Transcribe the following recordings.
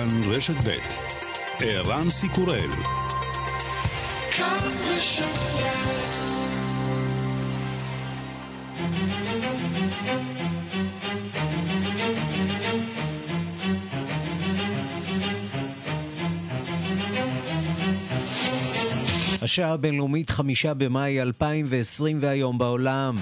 כאן רשת ב' ערן סיקורל השעה הבינלאומית חמישה במאי 2020 והיום בעולם.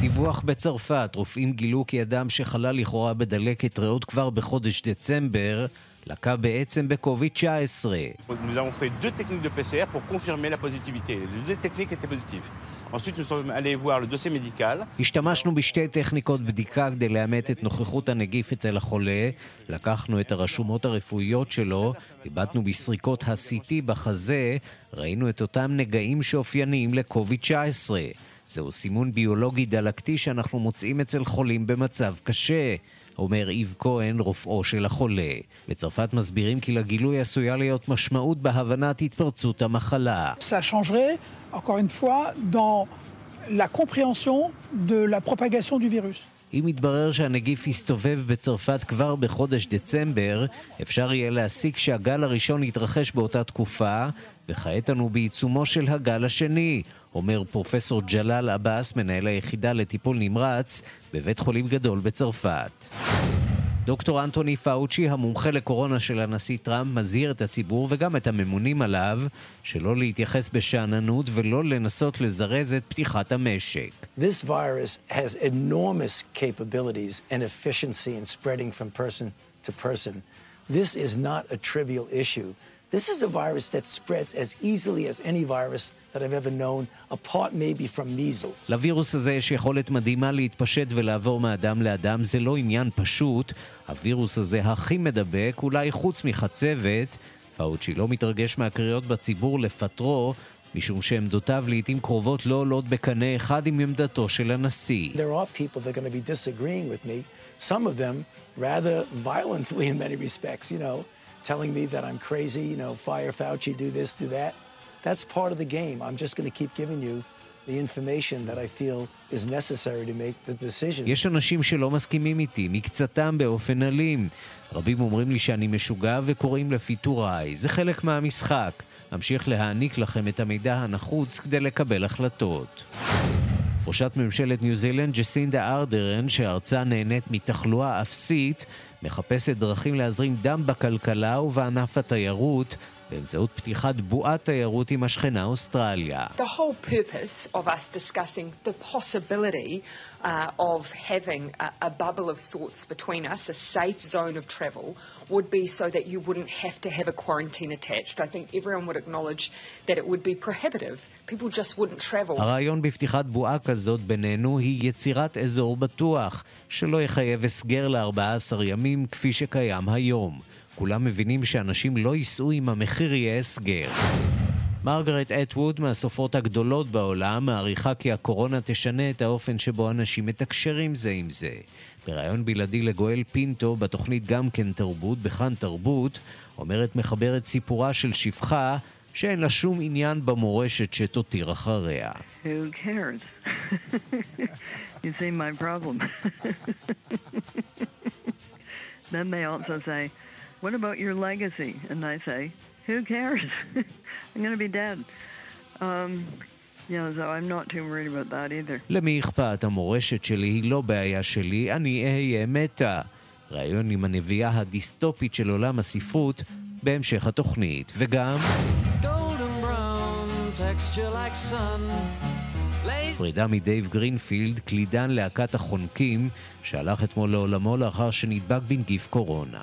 דיווח בצרפת, רופאים גילו כי אדם שחלה לכאורה בדלקת ריאות כבר בחודש דצמבר, לקה בעצם בקוביד-19. Nous avons fait deux techniques de PCR pour confirmer la positivité. Les deux techniques étaient positives. Ensuite, nous sommes allés voir le dossier médical. השתמשנו בשתי טכניקות בדיקה כדי לאמת את נוכחות הנגיף אצל החולה. לקחנו את הרשומות הרפואיות שלו, הבטנו בסריקות ה-CT בחזה, ראינו את אותם נגעים שאופייניים לקוביד-19. זהו סימון ביולוגי דלקתי שאנחנו מוצאים אצל חולים במצב קשה. אומר איב כהן, רופאו של החולה. בצרפת מסבירים כי לגילוי עשויה להיות משמעות בהבנת התפרצות המחלה. Ça changerait, encore une fois, dans la compréhension de la propagation du virus. אם יתברר שהנגיף יסתובב בצרפת כבר בחודש דצמבר, אפשר יהיה להסיק שהגל הראשון יתרחש באותה תקופה, וכעת אנו בעיצומו של הגל השני, אומר פרופסור ג'לאל עבאס, מנהל היחידה לטיפול נמרץ בבית חולים גדול בצרפת. דוקטור אנטוני פאוצ'י, המומחה לקורונה של הנשיא טראמפ, מזהיר את הציבור וגם את הממונים עליו שלא להתייחס בשאננות ולא לנסות לזרז את פתיחת המשק. This virus has enormous capabilities and efficiency in spreading from person to person. This is not a trivial issue. This is a virus that spreads as easily as any virus that I've ever known, apart maybe from measles. לווירוס הזה יש יכולת מדהימה להתפשט ולעבור מאדם לאדם, זה לא עניין פשוט. הווירוס הזה הכי מדבק, אולי חוץ מחצבת. פאוצ'י לא מתרגש מהקריאות בציבור לפטרו, משום שעמדותיו לעיתים קרובות לא עולות בקנה אחד עם עמדתו של הנשיא. Some of them rather violently in many respects, you know. telling me that I'm crazy, you know, fire Fauci, do this, do that. That's part of the game. I'm just going to keep giving you the information that I feel is necessary to make the decision. יש אנשים שלא מסכימים איתי, מקצתם באופן אלים. רבים אומרים לי שאני משוגע וקוראים לפיטוריי. זה חלק מהמשחק. אמשיך להעניק לכם את המידע הנחוץ כדי לקבל החלטות. ראשת ממשלת ניו זילנד ג'סינדה ארדרן, שארצה נהנית מתחלואה אפסית, מחפשת דרכים להזרים דם בכלכלה ובענף התיירות באמצעות פתיחת בועת תיירות עם השכנה אוסטרליה. The whole purpose of us discussing the possibility uh, of having a, a bubble of sorts between us, a safe zone of travel, would be so that you wouldn't have to have a quarantine attached. I think everyone would acknowledge that it would be prohibitive. People just wouldn't travel. הרעיון בפתיחת בועה כזאת בינינו היא יצירת אזור בטוח, שלא יחייב הסגר ל-14 ימים כפי שקיים היום. כולם מבינים שאנשים לא ייסעו אם המחיר יהיה הסגר. מרגרט אטווד מהסופרות הגדולות בעולם מעריכה כי הקורונה תשנה את האופן שבו אנשים מתקשרים זה עם זה. בריאיון בלעדי לגואל פינטו בתוכנית גם כן תרבות, בכאן תרבות, אומרת מחברת סיפורה של שפחה שאין לה שום עניין במורשת שתותיר אחריה. Who cares? you see my problem. Then they also say, what about your legacy? And I say, who cares? I'm going to be dead. Um, yeah, so I'm not too worried about that either. למי אכפת? המורשת שלי היא לא בעיה שלי, אני אהיה מתה. ראיון עם הנביאה הדיסטופית של עולם הספרות בהמשך התוכנית, וגם... פרידה מדייב גרינפילד, קלידן להקת החונקים, שהלך אתמול לעולמו לאחר שנדבק בנגיף קורונה.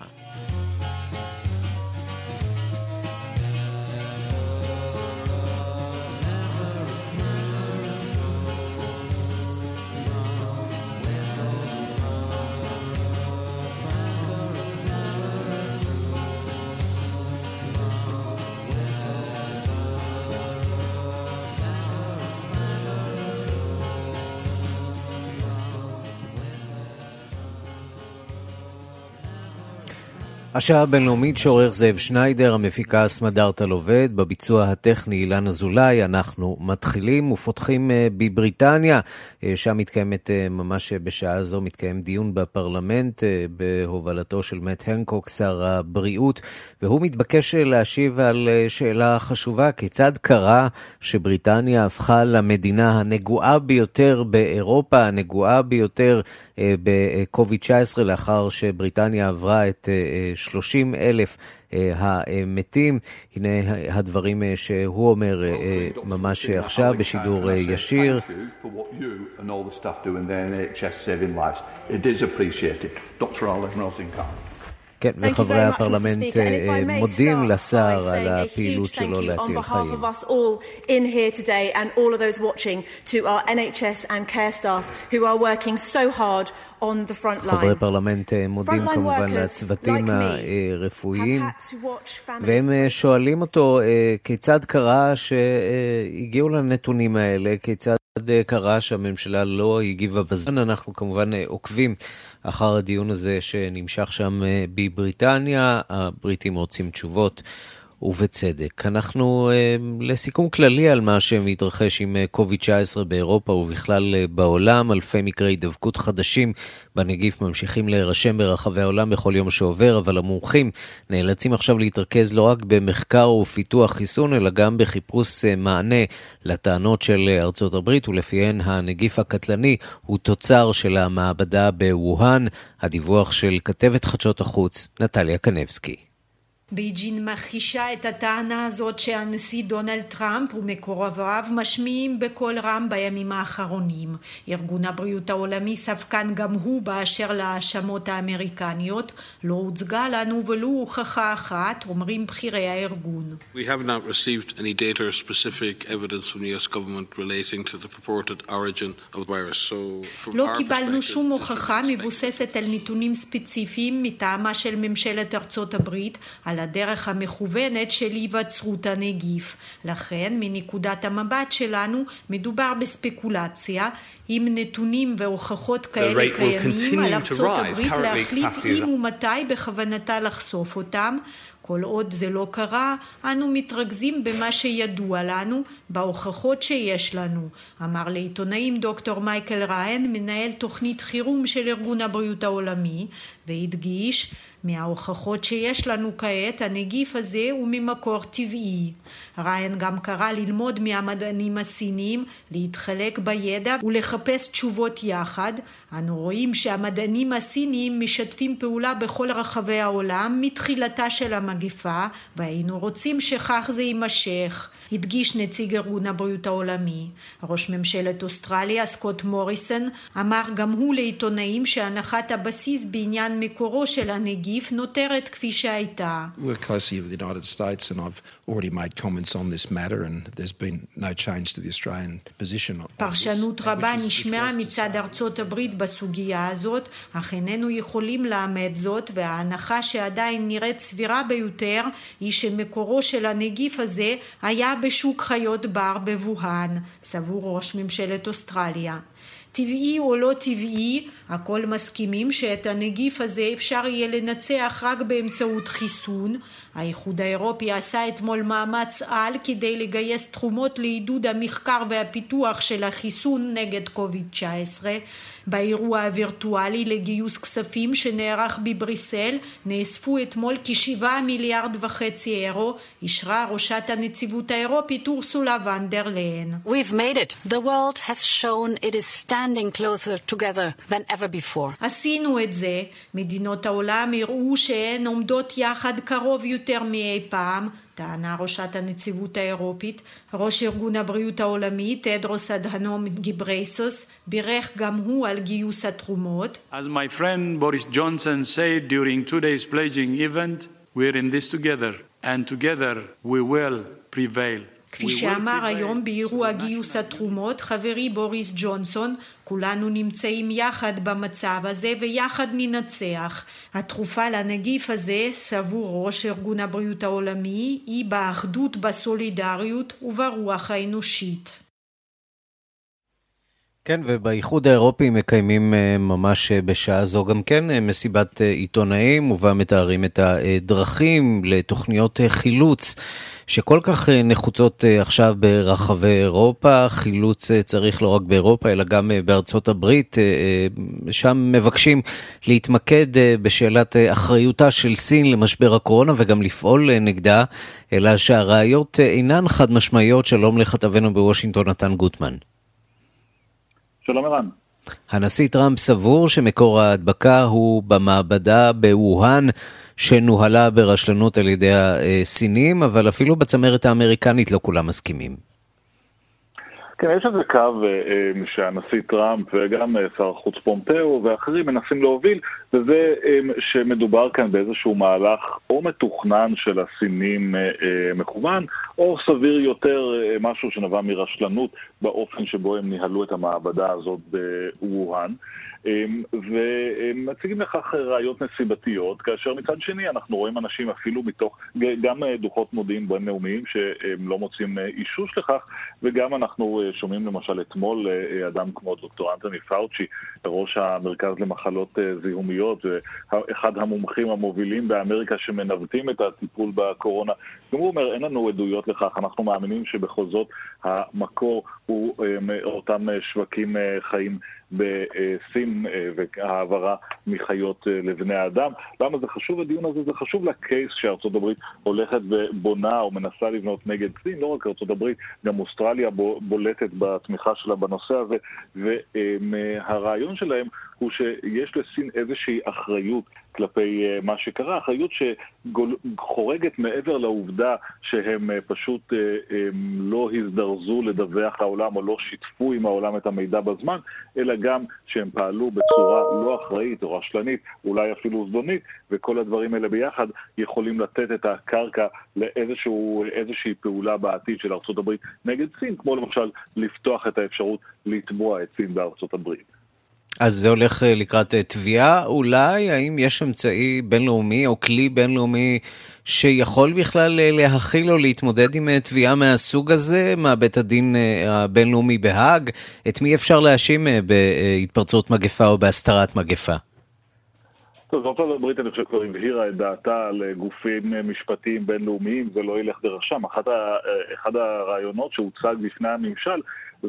השעה הבינלאומית שעורך זאב שניידר, המפיקה סמדארטה לובד, בביצוע הטכני אילן אזולאי. אנחנו מתחילים ופותחים אה, בבריטניה, אה, שם מתקיימת, אה, ממש בשעה זו, מתקיים דיון בפרלמנט בהובלתו של מאט הנקוק, שר הבריאות, והוא מתבקש להשיב על שאלה חשובה, כיצד קרה שבריטניה הפכה למדינה הנגועה ביותר באירופה, הנגועה ביותר ב-COVID-19, לאחר שבריטניה עברה את 30 אלף המתים. הנה הדברים שהוא אומר ממש עכשיו בשידור ישיר. כן, וחברי הפרלמנט מודים לשר על הפעילות שלו להציל חיים. חברי פרלמנט מודים כמובן לצוותים הרפואיים, והם שואלים אותו כיצד קרה שהגיעו לנתונים האלה, כיצד קרה שהממשלה לא הגיבה בזמן. אנחנו כמובן עוקבים אחר הדיון הזה שנמשך שם בבריטניה. הבריטים רוצים תשובות. ובצדק. אנחנו אה, לסיכום כללי על מה שמתרחש עם קוביד-19 אה, באירופה ובכלל אה, בעולם, אלפי מקרי הידבקות חדשים בנגיף ממשיכים להירשם ברחבי העולם בכל יום שעובר, אבל המומחים נאלצים עכשיו להתרכז לא רק במחקר ופיתוח חיסון, אלא גם בחיפוש מענה לטענות של ארצות הברית, ולפיהן הנגיף הקטלני הוא תוצר של המעבדה בווהאן. הדיווח של כתבת חדשות החוץ, נטליה קנבסקי. בייג'ין מכחישה את הטענה הזאת שהנשיא דונלד טראמפ ומקורביו משמיעים בקול רם בימים האחרונים. ארגון הבריאות העולמי ספקן גם הוא באשר להאשמות האמריקניות. לא הוצגה לנו ולו הוכחה אחת, אומרים בכירי הארגון. We have not received any data or specific evidence from the US government relating to the purported origin of the virus. So לא קיבלנו שום הוכחה מבוססת על נתונים ספציפיים מטעמה של ממשלת ארצות הברית על הדרך המכוונת של היווצרות הנגיף. לכן, מנקודת המבט שלנו, מדובר בספקולציה עם נתונים והוכחות כאלה קיימים על ארצות הברית להחליט אם ומתי בכוונתה לחשוף אותם. כל עוד זה לא קרה, אנו מתרכזים במה שידוע לנו, בהוכחות שיש לנו, אמר לעיתונאים דוקטור מייקל ריין, מנהל תוכנית חירום של ארגון הבריאות העולמי, והדגיש מההוכחות שיש לנו כעת, הנגיף הזה הוא ממקור טבעי. ריין גם קרא ללמוד מהמדענים הסינים, להתחלק בידע ולחפש תשובות יחד. אנו רואים שהמדענים הסינים משתפים פעולה בכל רחבי העולם מתחילתה של המגפה, והיינו רוצים שכך זה יימשך. הדגיש נציג ארגון הבריאות העולמי. ראש ממשלת אוסטרליה סקוט מוריסון אמר גם הוא לעיתונאים שהנחת הבסיס בעניין מקורו של הנגיף נותרת כפי שהייתה. פרשנות רבה נשמעה מצד ארצות הברית בסוגיה הזאת, אך איננו יכולים לאמת זאת, וההנחה שעדיין נראית סבירה ביותר היא שמקורו של הנגיף הזה היה בשוק חיות בר בווהאן, סבור ראש ממשלת אוסטרליה. טבעי או לא טבעי, הכל מסכימים שאת הנגיף הזה אפשר יהיה לנצח רק באמצעות חיסון. האיחוד האירופי עשה אתמול מאמץ על כדי לגייס תחומות לעידוד המחקר והפיתוח של החיסון נגד קוביד 19. באירוע הווירטואלי לגיוס כספים שנערך בבריסל נאספו אתמול כשבעה מיליארד וחצי אירו, אישרה ראשת הנציבות האירופית אורסולה ונדר ליין. We've made it. The world has shown it is standing closer together than ever before. עשינו את זה. מדינות העולם הראו שהן עומדות יחד קרוב יותר מאי פעם. טענה ראשת הנציבות האירופית, ראש ארגון הבריאות העולמי, תדרוס אדהנום גיברייסוס, בירך גם הוא על גיוס התרומות. As my friend Boris Johnson said during today's pledging event, we're in this together, and together we will prevail. כפי שאמר היום באירוע גיוס התרומות חברי בוריס ג'ונסון, כולנו נמצאים יחד במצב הזה ויחד ננצח. התרופה לנגיף הזה, סבור ראש ארגון הבריאות העולמי, היא באחדות, בסולידריות וברוח האנושית. כן, ובאיחוד האירופי מקיימים אה, ממש אה, בשעה זו גם כן אה, מסיבת עיתונאים, ובה מתארים את הדרכים לתוכניות חילוץ. שכל כך נחוצות עכשיו ברחבי אירופה, חילוץ צריך לא רק באירופה, אלא גם בארצות הברית. שם מבקשים להתמקד בשאלת אחריותה של סין למשבר הקורונה וגם לפעול נגדה, אלא שהראיות אינן חד משמעיות. שלום לכתבנו בוושינגטון, נתן גוטמן. שלום ערן. הנשיא טראמפ סבור שמקור ההדבקה הוא במעבדה בווהאן שנוהלה ברשלנות על ידי הסינים, אבל אפילו בצמרת האמריקנית לא כולם מסכימים. כן, יש איזה קו אה, אה, שהנשיא טראמפ וגם אה, שר החוץ פומפאו ואחרים מנסים להוביל, וזה שמדובר כאן באיזשהו מהלך או מתוכנן של הסינים מכוון, או סביר יותר משהו שנבע מרשלנות באופן שבו הם ניהלו את המעבדה הזאת בווהאן. אמ, ומציגים לכך ראיות נסיבתיות, כאשר מצד שני אנחנו רואים אנשים אפילו מתוך, גם אה, דוחות מודיעין בינלאומיים שהם לא מוצאים אה, אישוש לכך, וגם אנחנו אה, שומעים למשל אתמול אדם כמו דוקטור אנטוני פאוצ'י, ראש המרכז למחלות זיהומיות, ואחד המומחים המובילים באמריקה שמנווטים את הטיפול בקורונה, גם הוא אומר, אין לנו עדויות לכך, אנחנו מאמינים שבכל זאת המקור הוא אותם שווקים חיים בסין אה, והעברה מחיות אה, לבני אדם. למה זה חשוב הדיון הזה? זה חשוב לקייס שארצות הברית הולכת ובונה או מנסה לבנות נגד סין, לא רק ארצות הברית, גם אוסטרליה בולטת בתמיכה שלה בנושא הזה, והרעיון שלהם הוא שיש לסין איזושהי אחריות כלפי uh, מה שקרה, אחריות שחורגת מעבר לעובדה שהם uh, פשוט uh, um, לא הזדרזו לדווח העולם או לא שיתפו עם העולם את המידע בזמן, אלא גם שהם פעלו בצורה לא אחראית או רשלנית, אולי אפילו זדונית, וכל הדברים האלה ביחד יכולים לתת את הקרקע לאיזושהי פעולה בעתיד של ארה"ב נגד סין, כמו למשל לפתוח את האפשרות לתבוע את סין בארצות הברית. אז זה הולך אה, לקראת אה, תביעה אולי? האם יש אמצעי בינלאומי או כלי בינלאומי שיכול בכלל אה, להכיל או להתמודד עם תביעה מהסוג הזה, מהבית הדין הבינלאומי בהאג? את מי אפשר להאשים בהתפרצות מגפה או בהסתרת מגפה? טוב, ארצות הברית אני חושב כבר הבהירה את דעתה על גופים משפטיים בינלאומיים, זה לא ילך דרך שם. אחד הרעיונות שהוצג בפני הממשל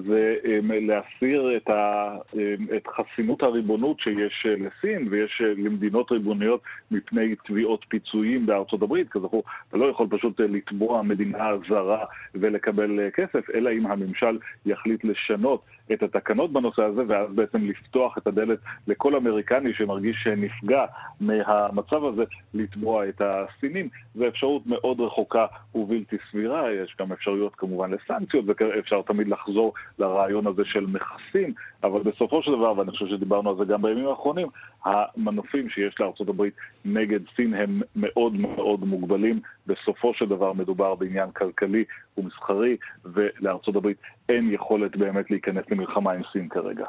זה אמ, להסיר את, ה, אמ, את חסינות הריבונות שיש אה, לסין ויש אה, למדינות ריבוניות מפני תביעות פיצויים בארצות הברית. כזכור, אתה לא יכול פשוט אה, לתבוע מדינה זרה ולקבל כסף, אלא אם הממשל יחליט לשנות את התקנות בנושא הזה, ואז בעצם לפתוח את הדלת לכל אמריקני שמרגיש שנפגע מהמצב הזה, לתבוע את הסינים. זו אפשרות מאוד רחוקה ובלתי סבירה, יש גם אפשרויות כמובן לסנקציות, ואפשר תמיד לחזור לרעיון הזה של מכסים, אבל בסופו של דבר, ואני חושב שדיברנו על זה גם בימים האחרונים, המנופים שיש לארה"ב נגד סין הם מאוד מאוד מוגבלים. בסופו של דבר מדובר בעניין כלכלי ומסחרי, ולארה"ב אין יכולת באמת להיכנס למלחמה עם סין כרגע.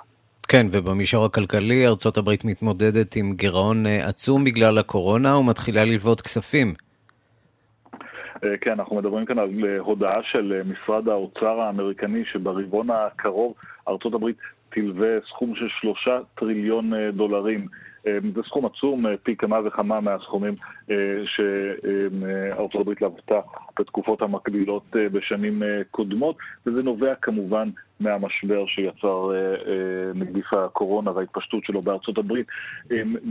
כן, ובמישור הכלכלי ארצות הברית מתמודדת עם גירעון אה, עצום בגלל הקורונה ומתחילה ללוות כספים. אה, כן, אנחנו מדברים כאן על אה, הודעה של משרד האוצר האמריקני שברבעון הקרוב ארצות הברית תלווה סכום של שלושה טריליון דולרים. זה סכום עצום, פי כמה וכמה מהסכומים שארצות הברית לוותה בתקופות המקבילות בשנים קודמות, וזה נובע כמובן מהמשבר שיצר אה, אה, נגיף הקורונה וההתפשטות שלו בארצות הברית,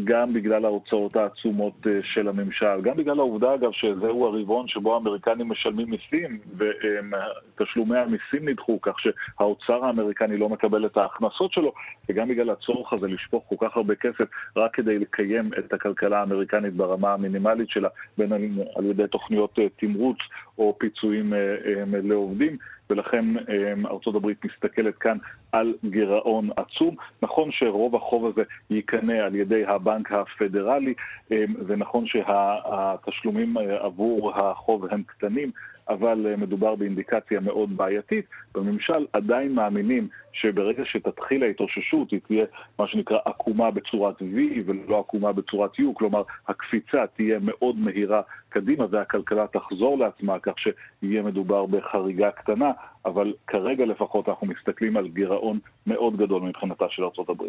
גם בגלל ההוצאות העצומות אה, של הממשל, גם בגלל העובדה אגב שזהו הרבעון שבו האמריקנים משלמים מיסים ותשלומי המיסים נדחו, כך שהאוצר האמריקני לא מקבל את ההכנסות שלו, וגם בגלל הצורך הזה לשפוך כל כך הרבה כסף רק כדי לקיים את הכלכלה האמריקנית ברמה המינימלית שלה, בין על ידי תוכניות תמרוץ או פיצויים לעובדים. ולכן אמ, ארצות הברית מסתכלת כאן על גירעון עצום. נכון שרוב החוב הזה ייקנה על ידי הבנק הפדרלי, ונכון אמ, שהתשלומים אה, עבור החוב הם קטנים, אבל אה, מדובר באינדיקציה מאוד בעייתית. בממשל עדיין מאמינים שברגע שתתחיל ההתאוששות היא תהיה מה שנקרא עקומה בצורת V ולא עקומה בצורת U, כלומר הקפיצה תהיה מאוד מהירה קדימה והכלכלה תחזור לעצמה כך שיהיה מדובר בחריגה קטנה, אבל כרגע לפחות אנחנו מסתכלים על גירעון מאוד גדול מבחינתה של ארה"ב.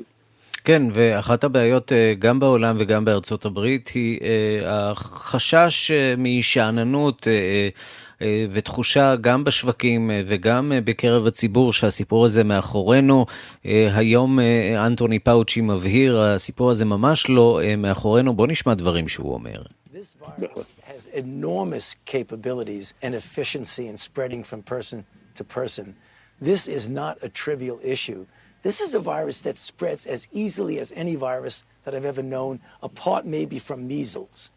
כן, ואחת הבעיות אה, גם בעולם וגם בארצות הברית היא אה, החשש משאננות ותחושה גם בשווקים וגם בקרב הציבור שהסיפור הזה מאחורינו. היום אנטוני פאוצ'י מבהיר, הסיפור הזה ממש לא מאחורינו. בוא נשמע דברים שהוא אומר. This is not a trivial issue. This is a virus that spreads as easily as any virus that I've ever known, apart maybe from measles.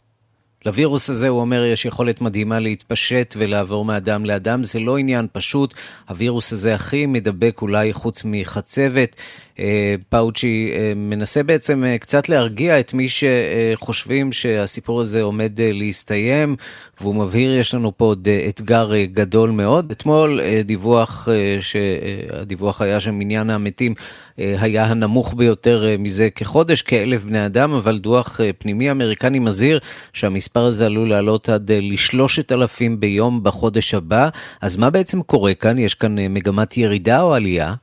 לווירוס הזה, הוא אומר, יש יכולת מדהימה להתפשט ולעבור מאדם לאדם. זה לא עניין פשוט. הווירוס הזה הכי מדבק אולי חוץ מחצבת. אה, פאוצ'י אה, מנסה בעצם אה, קצת להרגיע את מי שחושבים שהסיפור הזה עומד להסתיים, והוא מבהיר, יש לנו פה עוד אתגר גדול מאוד. אתמול דיווח, שהדיווח היה שמניין המתים היה הנמוך ביותר מזה כחודש, כאלף בני אדם, אבל דוח פנימי אמריקני מזהיר שהמספר הזה עלול לעלות עד לשלושת אלפים ביום בחודש הבא. אז מה בעצם קורה כאן? יש כאן מגמת ירידה או עלייה?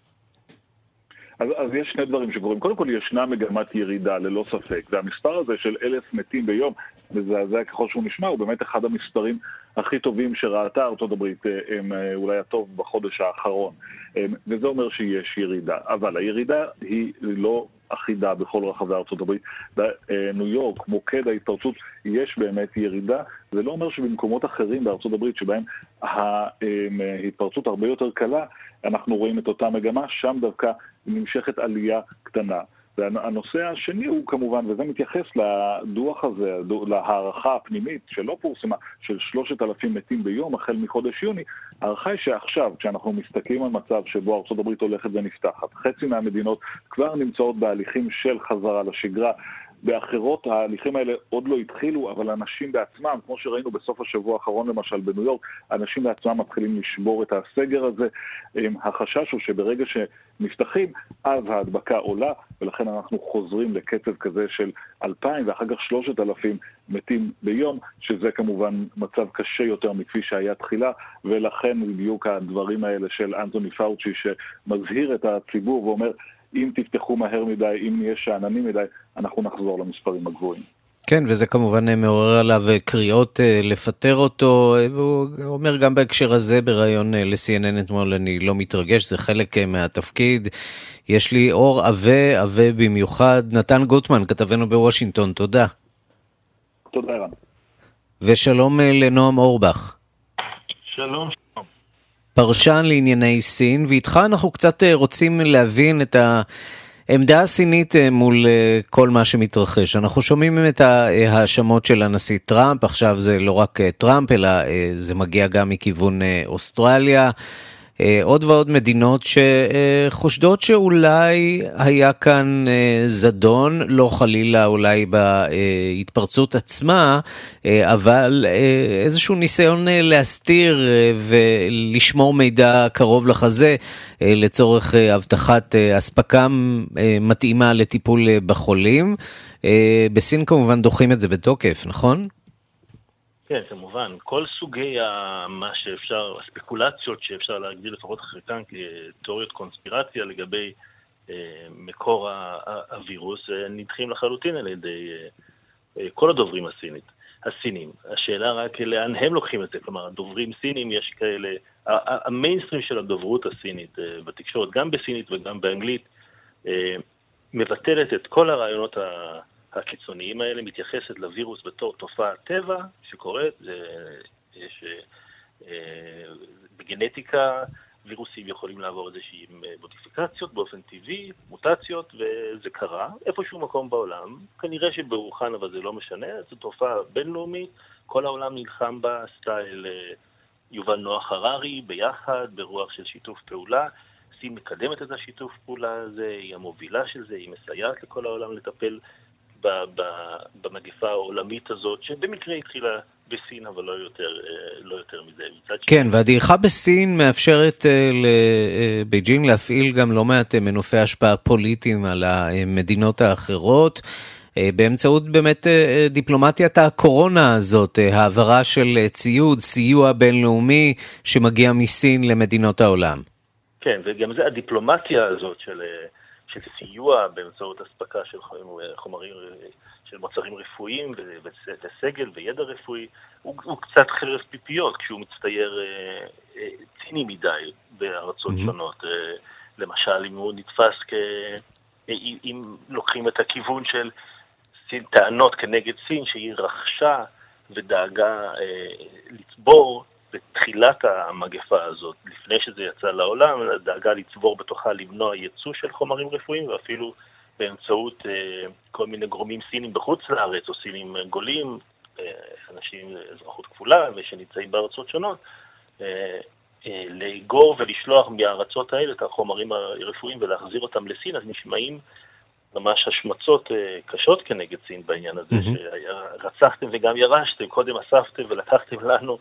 אז, אז יש שני דברים שקורים. קודם כל ישנה מגמת ירידה, ללא ספק, והמספר הזה של אלף מתים ביום, מזעזע ככל שהוא נשמע, הוא באמת אחד המספרים הכי טובים שראתה ארצות הברית, אה, הם, אה, אולי הטוב בחודש האחרון. אה, וזה אומר שיש ירידה. אבל הירידה היא לא אחידה בכל רחבי ארצות הברית. בניו יורק, מוקד ההתפרצות, יש באמת ירידה. זה לא אומר שבמקומות אחרים בארצות הברית, שבהם ההתפרצות הרבה יותר קלה, אנחנו רואים את אותה מגמה, שם דווקא נמשכת עלייה קטנה. והנושא השני הוא כמובן, וזה מתייחס לדוח הזה, להערכה הפנימית שלא פורסמה, של שלושת אלפים מתים ביום החל מחודש יוני, ההערכה היא שעכשיו, כשאנחנו מסתכלים על מצב שבו ארה"ב הולכת ונפתחת, חצי מהמדינות כבר נמצאות בהליכים של חזרה לשגרה, באחרות ההליכים האלה עוד לא התחילו, אבל אנשים בעצמם, כמו שראינו בסוף השבוע האחרון למשל בניו יורק, אנשים בעצמם מתחילים לשבור את הסגר הזה. החשש הוא שברגע שנפתחים, אז ההדבקה עולה, ולכן אנחנו חוזרים לקצב כזה של 2,000 ואחר כך 3,000 מתים ביום, שזה כמובן מצב קשה יותר מכפי שהיה תחילה, ולכן בדיוק הדברים האלה של אנטוני פאוצ'י שמזהיר את הציבור ואומר, אם תפתחו מהר מדי, אם נהיה שאננים מדי, אנחנו נחזור למספרים הגבוהים. כן, וזה כמובן מעורר עליו קריאות אה, לפטר אותו, והוא אומר גם בהקשר הזה בריאיון אה, ל-CNN אתמול, אני לא מתרגש, זה חלק אה, מהתפקיד. יש לי אור עבה, עבה במיוחד. נתן גוטמן, כתבנו בוושינגטון, תודה. תודה, רן. ושלום לנועם אורבך. שלום. פרשן לענייני סין, ואיתך אנחנו קצת אה, רוצים להבין את העמדה הסינית אה, מול אה, כל מה שמתרחש. אנחנו שומעים את ההאשמות של הנשיא טראמפ, עכשיו זה לא רק טראמפ, אלא זה מגיע גם מכיוון אוסטרליה. אה, עוד ועוד מדינות שחושדות שאולי היה כאן אה, זדון, לא חלילה אולי בהתפרצות עצמה, אה, אבל איזשהו ניסיון להסתיר ולשמור מידע קרוב לחזה לצורך הבטחת אספקה מתאימה לטיפול בחולים. בסין כמובן דוחים את זה בתוקף, נכון? כן, כמובן. כל סוגי מה שאפשר, הספקולציות שאפשר להגדיר לפחות חלקן כתיאוריות קונספירציה לגבי אה, מקור הווירוס, אה, נדחים לחלוטין על ידי אה, כל הדוברים הסינית, הסינים. השאלה רק לאן הם לוקחים את זה, כלומר, דוברים סינים יש כאלה, המיינסטרים של הדוברות הסינית בתקשורת, גם בסינית וגם באנגלית, מבטלת את כל הרעיונות ה... הקיצוניים האלה מתייחסת לווירוס בתור תופעת טבע שקורית, יש אה, בגנטיקה וירוסים יכולים לעבור איזושהי מודיפיקציות באופן טבעי, מוטציות, וזה קרה איפשהו מקום בעולם, כנראה שברוחן אבל זה לא משנה, זו תופעה בינלאומית, כל העולם נלחם בה, סטייל אה, יובל נוח הררי, ביחד, ברוח של שיתוף פעולה. סין מקדמת את השיתוף פעולה הזה, היא המובילה של זה, היא מסייעת לכל העולם לטפל במגפה העולמית הזאת, שבמקרה התחילה בסין, אבל לא יותר, אה, לא יותר מזה. כן, והדעיכה בסין מאפשרת אה, לבייג'ינג להפעיל גם לא מעט מנופי השפעה פוליטיים על המדינות האחרות. באמצעות באמת דיפלומטיית הקורונה הזאת, העברה של ציוד, סיוע בינלאומי שמגיע מסין למדינות העולם. כן, וגם זה הדיפלומטיה הזאת של, של סיוע באמצעות אספקה של חומרים, של מוצרים רפואיים וסגל וידע רפואי, הוא, הוא קצת חרב פיפיות כשהוא מצטייר אה, אה, ציני מדי בארצות mm-hmm. שונות. אה, למשל, אם הוא נתפס כ... אם לוקחים את הכיוון של סין, טענות כנגד סין שהיא רכשה ודאגה אה, לצבור בתחילת המגפה הזאת, לפני שזה יצא לעולם, דאגה לצבור בתוכה למנוע ייצוא של חומרים רפואיים ואפילו באמצעות אה, כל מיני גורמים סינים בחוץ לארץ או סינים גולים, אה, אנשים עם אזרחות כפולה ושנמצאים בארצות שונות, אה, לאגור ולשלוח מהארצות האלה את החומרים הרפואיים ולהחזיר אותם לסין, אז נשמעים ממש השמצות קשות כנגד סין בעניין הזה, mm-hmm. שרצחתם וגם ירשתם, קודם אספתם ולקחתם לנו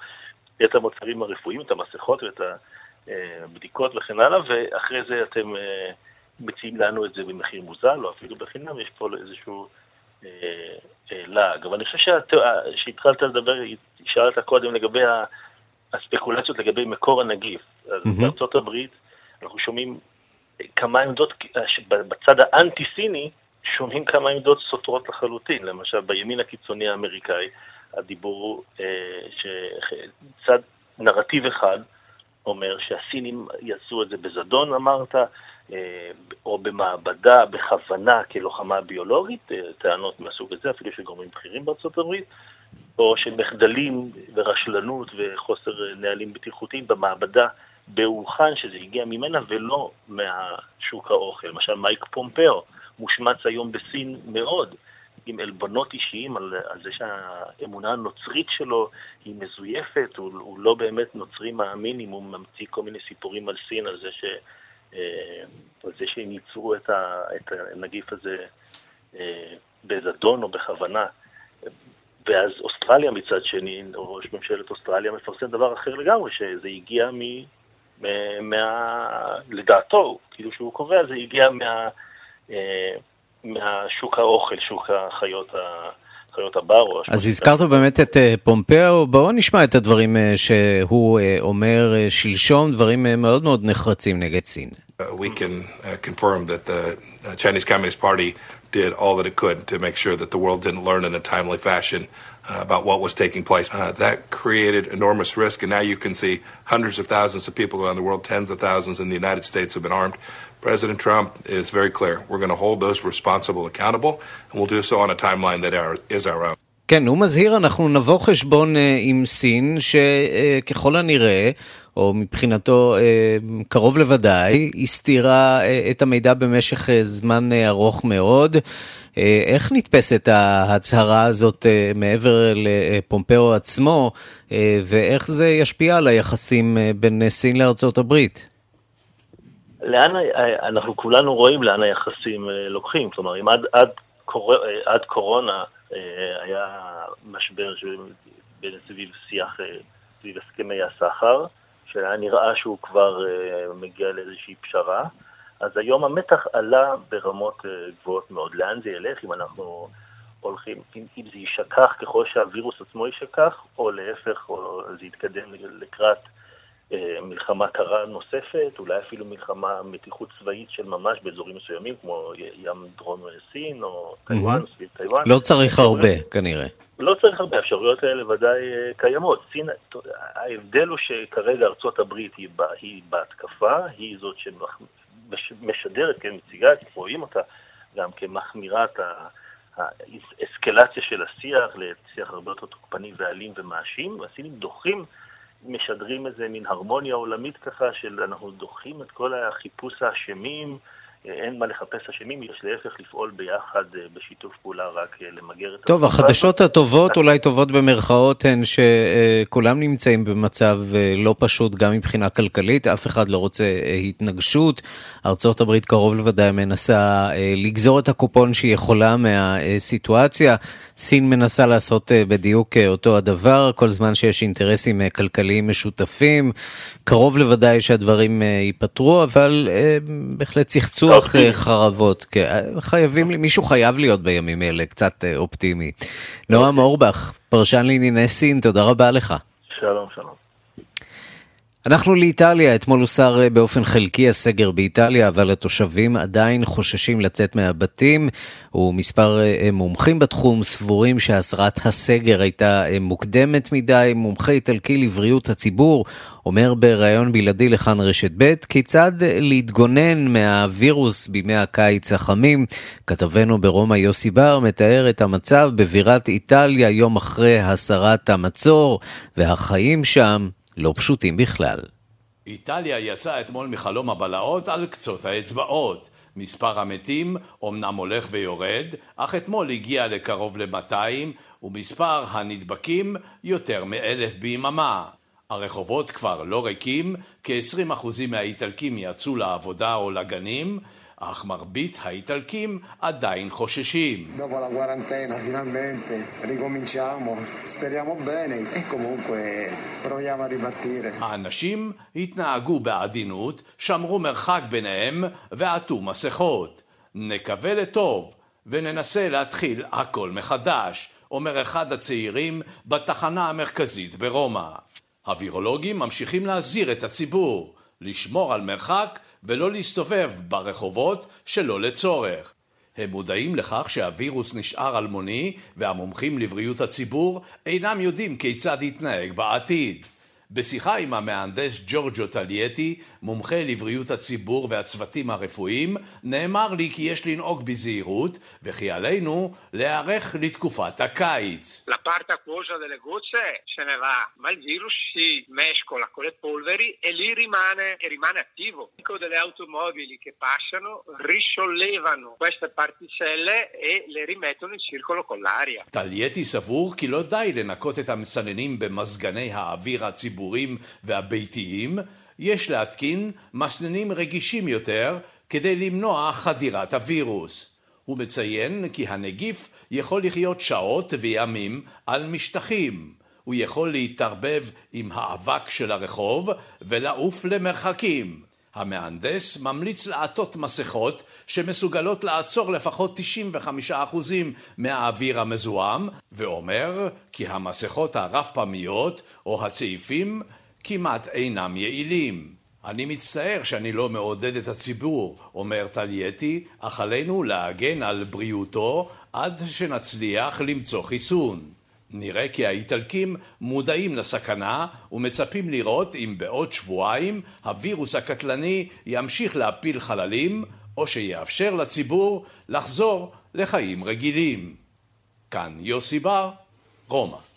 את המוצרים הרפואיים, את המסכות ואת הבדיקות וכן הלאה, ואחרי זה אתם מציעים לנו את זה במחיר מוזל, או אפילו בחינם, יש פה איזשהו אה, אה, לעג. אבל אני חושב שהתחלת לדבר, שאלת קודם לגבי הספקולציות לגבי מקור הנגיף. אז mm-hmm. בארצות הברית אנחנו שומעים כמה עמדות, בצד האנטי-סיני, שומעים כמה עמדות סותרות לחלוטין. למשל, בימין הקיצוני האמריקאי, הדיבור אה, שצד נרטיב אחד אומר שהסינים יעשו את זה בזדון, אמרת, אה, או במעבדה בכוונה כלוחמה ביולוגית, אה, טענות מהסוג הזה, אפילו של גורמים בכירים בארצות הברית, או של מחדלים ורשלנות וחוסר נהלים בטיחותיים במעבדה באוחן, שזה הגיע ממנה ולא מהשוק האוכל. למשל מייק פומפאו מושמץ היום בסין מאוד, עם עלבונות אישיים על, על זה שהאמונה הנוצרית שלו היא מזויפת, הוא, הוא לא באמת נוצרי מאמין אם הוא ממציא כל מיני סיפורים על סין, על זה ש... אה, על זה שהם ייצרו את, ה, את הנגיף הזה אה, בזדון או בכוונה. ואז אוסטרליה מצד שני, ראש ממשלת אוסטרליה מפרסם דבר אחר לגמרי, שזה הגיע מ... מה... לדעתו, כאילו שהוא קובע, זה הגיע מה... אה, מהשוק האוכל, שוק החיות ה... חיות הבר. אז הזכרת באמת את פומפאו, בואו נשמע את הדברים שהוא אומר שלשום, דברים מאוד מאוד נחרצים נגד סין. Uh, we can uh, confirm that the uh, Chinese Communist Party did all that it could to make sure that the world didn't learn in a timely fashion uh, about what was taking place. Uh, that created enormous risk, and now you can see hundreds of thousands of people around the world, tens of thousands in the United States have been armed. President Trump is very clear. We're going to hold those responsible accountable, and we'll do so on a timeline that are, is our own. כן, הוא מזהיר, אנחנו נבוא חשבון עם סין, שככל הנראה או מבחינתו אה, קרוב לוודאי, הסתירה אה, את המידע במשך אה, זמן ארוך מאוד. איך נתפסת ההצהרה הזאת מעבר לפומפאו עצמו, ואיך זה ישפיע על היחסים בין סין לארצות הברית? לאן, אנחנו כולנו רואים לאן היחסים לוקחים, כלומר, אם עד, עד, קור, עד קורונה היה משבר סביב שיח, סביב הסכמי הסחר, שהיה נראה שהוא כבר מגיע לאיזושהי פשרה, אז היום המתח עלה ברמות גבוהות מאוד. לאן זה ילך אם אנחנו הולכים, אם, אם זה יישכח ככל שהווירוס עצמו יישכח, או להפך, או זה יתקדם לקראת אה, מלחמה קרה נוספת, אולי אפילו מלחמה מתיחות צבאית של ממש באזורים מסוימים, כמו ים דרום סין או טיוואן, mm-hmm. סביב טיוואן. לא צריך הרבה, כנראה. לא צריך הרבה, האפשרויות האלה ודאי אה, קיימות. סין, ההבדל הוא שכרגע ארצות הברית היא, היא בהתקפה, היא זאת שמשדרת, כן, מציגה, רואים אותה גם כמחמירת האסקלציה של השיח לשיח הרבה יותר תוקפני ואלים ומאשים, והסינים דוחים משדרים איזה מין הרמוניה עולמית ככה של אנחנו דוחים את כל החיפוש האשמים, אין מה לחפש אשמים, יש להפך לפעול ביחד אה, בשיתוף פעולה רק אה, למגר את... טוב, החדשות הטובות, אולי טובות במרכאות, הן שכולם נמצאים במצב אה, לא פשוט גם מבחינה כלכלית, אף אחד לא רוצה התנגשות. ארה"ב קרוב לוודאי מנסה לגזור את הקופון שהיא יכולה מהסיטואציה. סין מנסה לעשות בדיוק אותו הדבר, כל זמן שיש אינטרסים כלכליים משותפים. קרוב לוודאי שהדברים ייפתרו, אבל בהחלט צחצוח לך חרבות. חייבים, מישהו חייב להיות בימים אלה קצת אופטימי. נועם אורבך, פרשן לענייני סין, תודה רבה לך. שלום, שלום. אנחנו לאיטליה, אתמול הוסר אה, באופן חלקי הסגר באיטליה, אבל התושבים עדיין חוששים לצאת מהבתים, ומספר אה, אה, מומחים בתחום סבורים שהסרת הסגר הייתה מוקדמת מדי. מומחה איטלקי לבריאות הציבור אומר בריאיון בלעדי לכאן רשת ב', כיצד להתגונן מהווירוס בימי הקיץ החמים. כתבנו ברומא יוסי בר מתאר את המצב בבירת איטליה יום אחרי הסרת המצור, והחיים שם לא פשוטים בכלל. איטליה יצאה אתמול מחלום הבלהות על קצות האצבעות. מספר המתים אומנם הולך ויורד, אך אתמול הגיע לקרוב ל-200, ומספר הנדבקים יותר מאלף ביממה. הרחובות כבר לא ריקים, כ-20% מהאיטלקים יצאו לעבודה או לגנים, אך מרבית האיטלקים עדיין חוששים. Dopo la quarantena finalmente ricominciamo, speriamo bene e comunque proviamo a ripartire. האנשים התנהגו בעדינות, שמרו מרחק ביניהם ועטו מסכות. נקווה לטוב וננסה להתחיל הכל מחדש, אומר אחד הצעירים בתחנה המרכזית ברומא. הווירולוגים ממשיכים להזהיר את הציבור, לשמור על מרחק ולא להסתובב ברחובות שלא לצורך. הם מודעים לכך שהווירוס נשאר אלמוני והמומחים לבריאות הציבור אינם יודעים כיצד יתנהג בעתיד. בשיחה עם המהנדס ג'ורג'ו טלייטי, מומחה לבריאות הציבור והצוותים הרפואיים, נאמר לי כי יש לנהוג בזהירות וכי עלינו להיערך לתקופת הקיץ. La parte acquosa delle gocce se ne va, ma il virus si mescola con le polveri e lì rimane, e rimane attivo. delle automobili che passano risollevano queste particelle e le rimettono in circolo con l'aria. טלייטי סבור כי לא די לנקות את המסננים במזגני האוויר הציבוריים והביתיים יש להתקין מסננים רגישים יותר כדי למנוע חדירת הווירוס. הוא מציין כי הנגיף יכול לחיות שעות וימים על משטחים. הוא יכול להתערבב עם האבק של הרחוב ולעוף למרחקים. המהנדס ממליץ לעטות מסכות שמסוגלות לעצור לפחות 95% מהאוויר המזוהם, ואומר כי המסכות הרב פעמיות או הצעיפים כמעט אינם יעילים. אני מצטער שאני לא מעודד את הציבור, אומר טלייטי, אך עלינו להגן על בריאותו עד שנצליח למצוא חיסון. נראה כי האיטלקים מודעים לסכנה ומצפים לראות אם בעוד שבועיים הווירוס הקטלני ימשיך להפיל חללים או שיאפשר לציבור לחזור לחיים רגילים. כאן יוסי בר, רומא.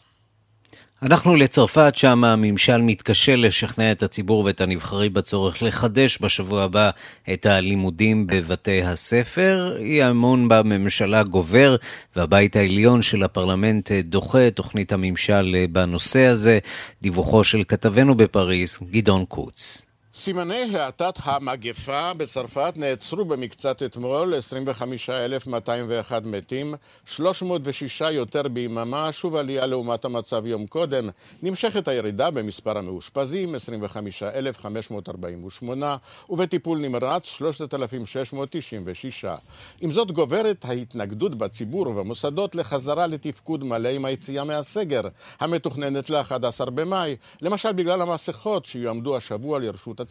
אנחנו לצרפת, שם הממשל מתקשה לשכנע את הציבור ואת הנבחרים בצורך לחדש בשבוע הבא את הלימודים בבתי הספר. אי האמון בממשלה גובר, והבית העליון של הפרלמנט דוחה את תוכנית הממשל בנושא הזה. דיווחו של כתבנו בפריז, גדעון קוץ. סימני האטת המגפה בצרפת נעצרו במקצת אתמול, 25,201 מתים, 306 יותר ביממה, שוב עלייה לעומת המצב יום קודם. נמשכת הירידה במספר המאושפזים, 25,548, ובטיפול נמרץ, 3,696. עם זאת גוברת ההתנגדות בציבור ובמוסדות לחזרה לתפקוד מלא עם היציאה מהסגר, המתוכננת ל-11 במאי, למשל בגלל המסכות שיועמדו השבוע לרשות הציבור,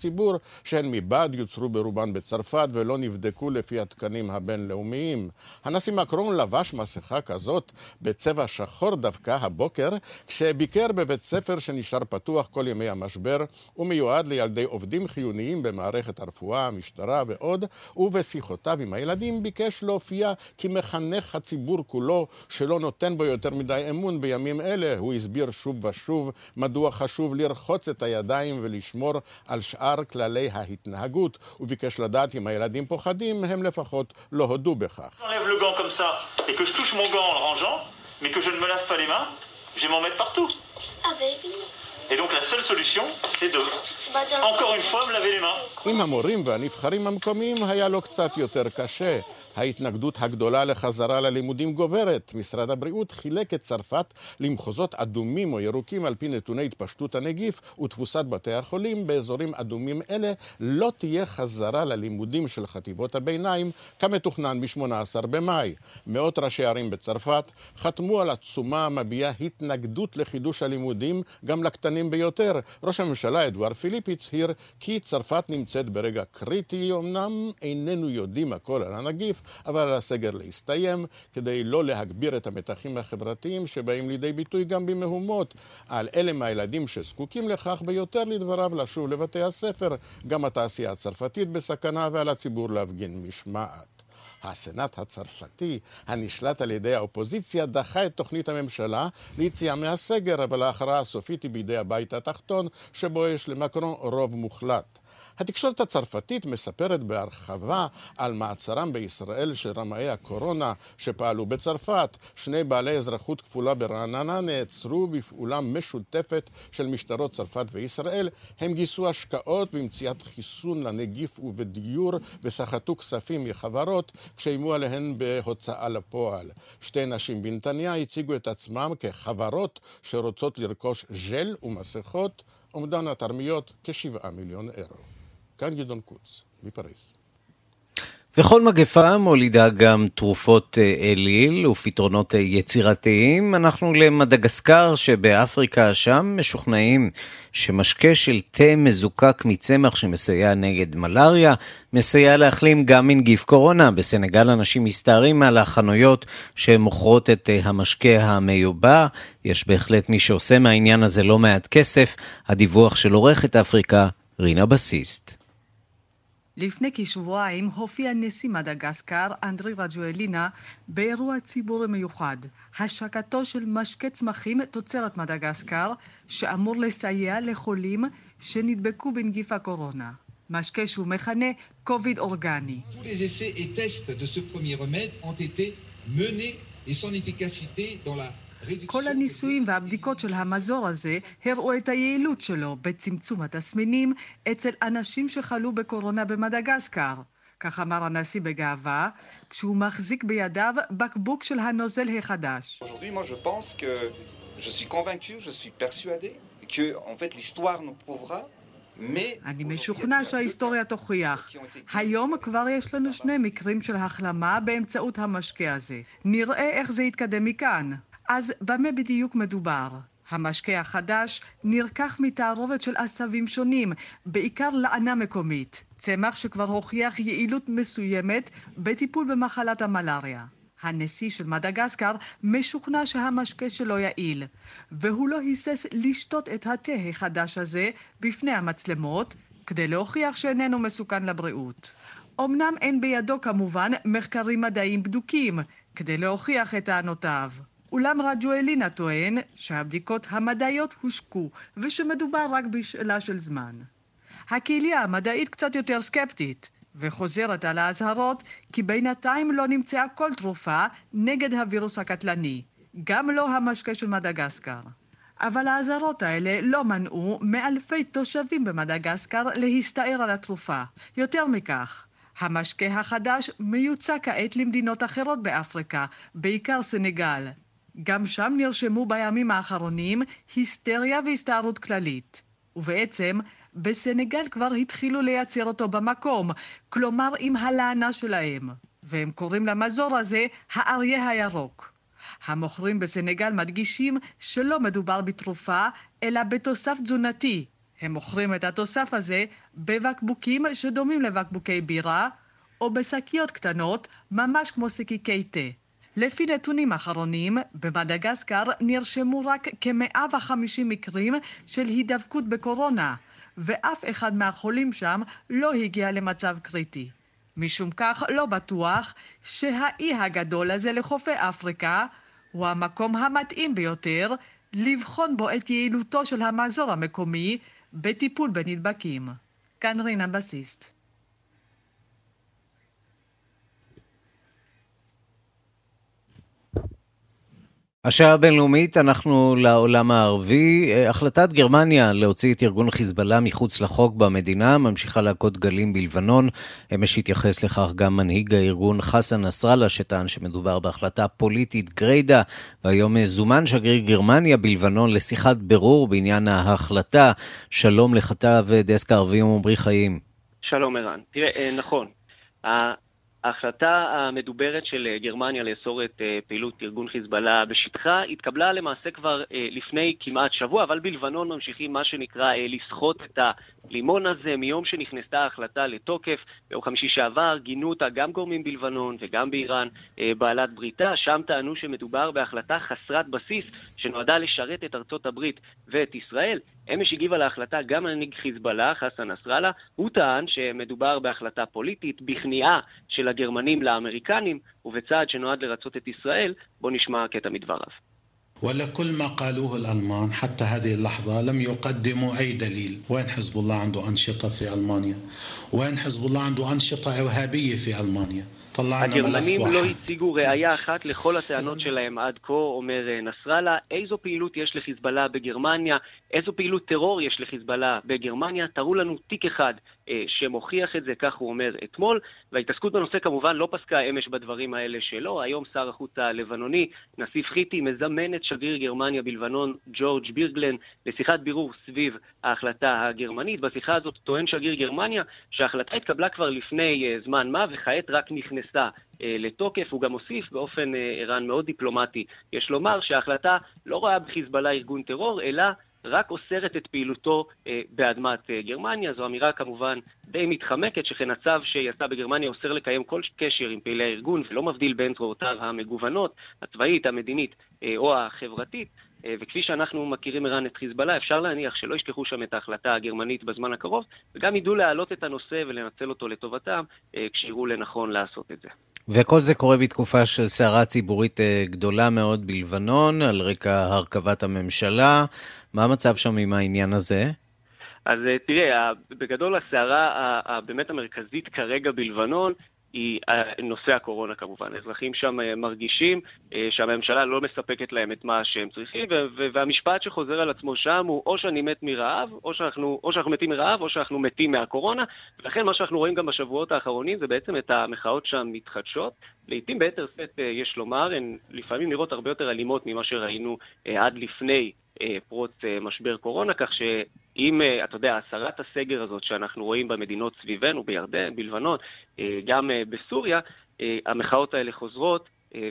שהן מבעד יוצרו ברובן בצרפת ולא נבדקו לפי התקנים הבינלאומיים. הנשיא מקרון לבש מסכה כזאת בצבע שחור דווקא הבוקר, כשביקר בבית ספר שנשאר פתוח כל ימי המשבר, ומיועד לילדי עובדים חיוניים במערכת הרפואה, המשטרה ועוד, ובשיחותיו עם הילדים ביקש להופיע כמחנך הציבור כולו, שלא נותן בו יותר מדי אמון בימים אלה. הוא הסביר שוב ושוב מדוע חשוב לרחוץ את הידיים ולשמור על שאר שאר כללי ההתנהגות, וביקש לדעת אם הילדים פוחדים, הם לפחות לא הודו בכך. עם המורים והנבחרים המקומיים היה לו קצת יותר קשה. ההתנגדות הגדולה לחזרה ללימודים גוברת. משרד הבריאות חילק את צרפת למחוזות אדומים או ירוקים על פי נתוני התפשטות הנגיף ותפוסת בתי החולים. באזורים אדומים אלה לא תהיה חזרה ללימודים של חטיבות הביניים כמתוכנן ב-18 במאי. מאות ראשי ערים בצרפת חתמו על עצומה המביעה התנגדות לחידוש הלימודים גם לקטנים ביותר. ראש הממשלה אדואר פיליפ הצהיר כי צרפת נמצאת ברגע קריטי, אמנם איננו יודעים הכל על הנגיף, אבל על הסגר להסתיים, כדי לא להגביר את המתחים החברתיים שבאים לידי ביטוי גם במהומות. על אלה מהילדים שזקוקים לכך ביותר לדבריו לשוב לבתי הספר, גם התעשייה הצרפתית בסכנה ועל הציבור להפגין משמעת. הסנאט הצרפתי, הנשלט על ידי האופוזיציה, דחה את תוכנית הממשלה ליציאה מהסגר, אבל ההכרעה הסופית היא בידי הבית התחתון, שבו יש למקרון רוב מוחלט. התקשורת הצרפתית מספרת בהרחבה על מעצרם בישראל של רמאי הקורונה שפעלו בצרפת. שני בעלי אזרחות כפולה ברעננה נעצרו בפעולה משותפת של משטרות צרפת וישראל. הם גייסו השקעות במציאת חיסון לנגיף ובדיור וסחטו כספים מחברות כשאיימו עליהן בהוצאה לפועל. שתי נשים בנתניה הציגו את עצמם כחברות שרוצות לרכוש ז'ל ומסכות. אומדן התרמיות כשבעה מיליון אירו. כאן גדעון קוץ, מפריז. וכל מגפה מולידה גם תרופות אה, אליל ופתרונות אה, יצירתיים. אנחנו למדגסקר שבאפריקה, שם משוכנעים שמשקה של תה מזוקק מצמח שמסייע נגד מלאריה, מסייע להחלים גם מנגיף קורונה. בסנגל אנשים מסתערים על החנויות שמוכרות את אה, המשקה המיובא. יש בהחלט מי שעושה מהעניין הזה לא מעט כסף. הדיווח של עורכת אפריקה, רינה בסיסט. לפני כשבועיים הופיע נשיא מדגסקר, אנדרי רג'ואלינה, באירוע ציבורי מיוחד, השקתו של משקה צמחים תוצרת מדגסקר, שאמור לסייע לחולים שנדבקו בנגיף הקורונה. משקה שהוא מכנה קוביד אורגני. כל הניסויים והבדיקות של המזור הזה הראו את היעילות שלו בצמצום התסמינים אצל אנשים שחלו בקורונה במדגסקר. כך אמר הנשיא בגאווה, כשהוא מחזיק בידיו בקבוק של הנוזל החדש. אני משוכנע שההיסטוריה תוכיח. היום כבר יש לנו שני מקרים של החלמה באמצעות המשקה הזה. נראה איך זה יתקדם מכאן. אז במה בדיוק מדובר? המשקה החדש נרקח מתערובת של עשבים שונים, בעיקר לענה מקומית, צמח שכבר הוכיח יעילות מסוימת בטיפול במחלת המלאריה. הנשיא של מדגסקר משוכנע שהמשקה שלו יעיל, והוא לא היסס לשתות את התה החדש הזה בפני המצלמות, כדי להוכיח שאיננו מסוכן לבריאות. אמנם אין בידו כמובן מחקרים מדעיים בדוקים, כדי להוכיח את טענותיו. אולם רג'ואלינה טוען שהבדיקות המדעיות הושקו ושמדובר רק בשאלה של זמן. הקהילה המדעית קצת יותר סקפטית וחוזרת על האזהרות כי בינתיים לא נמצאה כל תרופה נגד הווירוס הקטלני, גם לא המשקה של מדגסקר. אבל האזהרות האלה לא מנעו מאלפי תושבים במדגסקר להסתער על התרופה. יותר מכך, המשקה החדש מיוצא כעת למדינות אחרות באפריקה, בעיקר סנגל. גם שם נרשמו בימים האחרונים היסטריה והסתערות כללית. ובעצם, בסנגל כבר התחילו לייצר אותו במקום, כלומר עם הלענה שלהם. והם קוראים למזור הזה האריה הירוק. המוכרים בסנגל מדגישים שלא מדובר בתרופה, אלא בתוסף תזונתי. הם מוכרים את התוסף הזה בבקבוקים שדומים לבקבוקי בירה, או בשקיות קטנות, ממש כמו שקיקי תה. לפי נתונים אחרונים, במדגסקר נרשמו רק כ-150 מקרים של הידבקות בקורונה, ואף אחד מהחולים שם לא הגיע למצב קריטי. משום כך לא בטוח שהאי הגדול הזה לחופי אפריקה הוא המקום המתאים ביותר לבחון בו את יעילותו של המזור המקומי בטיפול בנדבקים. כאן רינה בסיסט. השעה הבינלאומית, אנחנו לעולם הערבי. אה, החלטת גרמניה להוציא את ארגון חיזבאללה מחוץ לחוק במדינה ממשיכה להכות גלים בלבנון. אמש התייחס לכך גם מנהיג הארגון חסן נסראללה, שטען שמדובר בהחלטה פוליטית גריידא, והיום זומן שגריר גרמניה בלבנון לשיחת בירור בעניין ההחלטה. שלום לכתב דסק הערבים עמרי חיים. שלום ערן. תראה, אה, נכון. ההחלטה המדוברת של אה, גרמניה לאסור את אה, פעילות ארגון חיזבאללה בשטחה התקבלה למעשה כבר אה, לפני כמעט שבוע, אבל בלבנון ממשיכים מה שנקרא לסחוט את הלימון הזה מיום שנכנסה ההחלטה לתוקף. ביום חמישי שעבר גינו אותה גם גורמים בלבנון וגם באיראן, בעלת בריתה. שם טענו שמדובר בהחלטה חסרת בסיס שנועדה לשרת את ארצות הברית ואת ישראל. אמש הגיב על ההחלטה גם מנהיג חיזבאללה, חסן נסראללה. הוא טען שמדובר בהחלטה פוליטית, בכניעה של הגרמנים לאמריקנים, ובצעד שנועד לרצות את ישראל. בואו נשמע קטע מדבריו. ولكل ما قالوه الألمان حتى هذه اللحظة لم يقدموا أي دليل وين حزب الله عنده أنشطة في ألمانيا وين حزب الله عنده أنشطة إرهابية في ألمانيا הגרמנים לא הציגו ראייה אחת לכל הטענות שלהם עד כה, אומר אה, נסראללה. איזו פעילות יש לחיזבאללה בגרמניה? איזו פעילות טרור יש לחיזבאללה בגרמניה? תראו לנו תיק אחד אה, שמוכיח את זה, כך הוא אומר אתמול. וההתעסקות בנושא כמובן לא פסקה אמש בדברים האלה שלו. היום שר החוץ הלבנוני, נסיף חיטי, מזמן את שגריר גרמניה בלבנון, ג'ורג' בירגלן, לשיחת בירור סביב ההחלטה הגרמנית. בשיחה הזאת טוען שגריר גרמניה שההחלטה התקבלה כבר לפני אה, זמן מה, וכעת רק נכנסה אה, לתוקף. הוא גם הוסיף באופן ערן מאוד דיפלומטי, יש לומר שההחלטה לא רואה בחיזבאללה ארגון טרור, אלא רק אוסרת את פעילותו אה, באדמת אה, גרמניה. זו אמירה כמובן די מתחמקת, שכן הצו שיצא בגרמניה אוסר לקיים כל קשר עם פעילי הארגון ולא מבדיל בין זרועותיו המגוונות, הצבאית, המדינית אה, או החברתית. וכפי שאנחנו מכירים ערן את חיזבאללה, אפשר להניח שלא ישכחו שם את ההחלטה הגרמנית בזמן הקרוב, וגם ידעו להעלות את הנושא ולנצל אותו לטובתם, כשיראו לנכון לעשות את זה. וכל זה קורה בתקופה של סערה ציבורית גדולה מאוד בלבנון, על רקע הרכבת הממשלה. מה המצב שם עם העניין הזה? אז אה, תראה, בגדול הסערה הבאמת המרכזית כרגע בלבנון היא אה, נושא הקורונה כמובן. אזרחים שם אה, מרגישים שהממשלה לא מספקת להם את מה שהם צריכים, והמשפט שחוזר על עצמו שם הוא או שאני מת מרעב, או שאנחנו, או שאנחנו מתים מרעב, או שאנחנו מתים מהקורונה, ולכן מה שאנחנו רואים גם בשבועות האחרונים זה בעצם את המחאות שם מתחדשות. לעתים ביתר שאת, יש לומר, הן לפעמים נראות הרבה יותר אלימות ממה שראינו עד לפני אה, פרוץ אה, משבר קורונה, כך שאם, אה, אתה יודע, הסרת הסגר הזאת שאנחנו רואים במדינות סביבנו, בירדן, בלבנון, גם בסוריה, המחאות האלה חוזרות.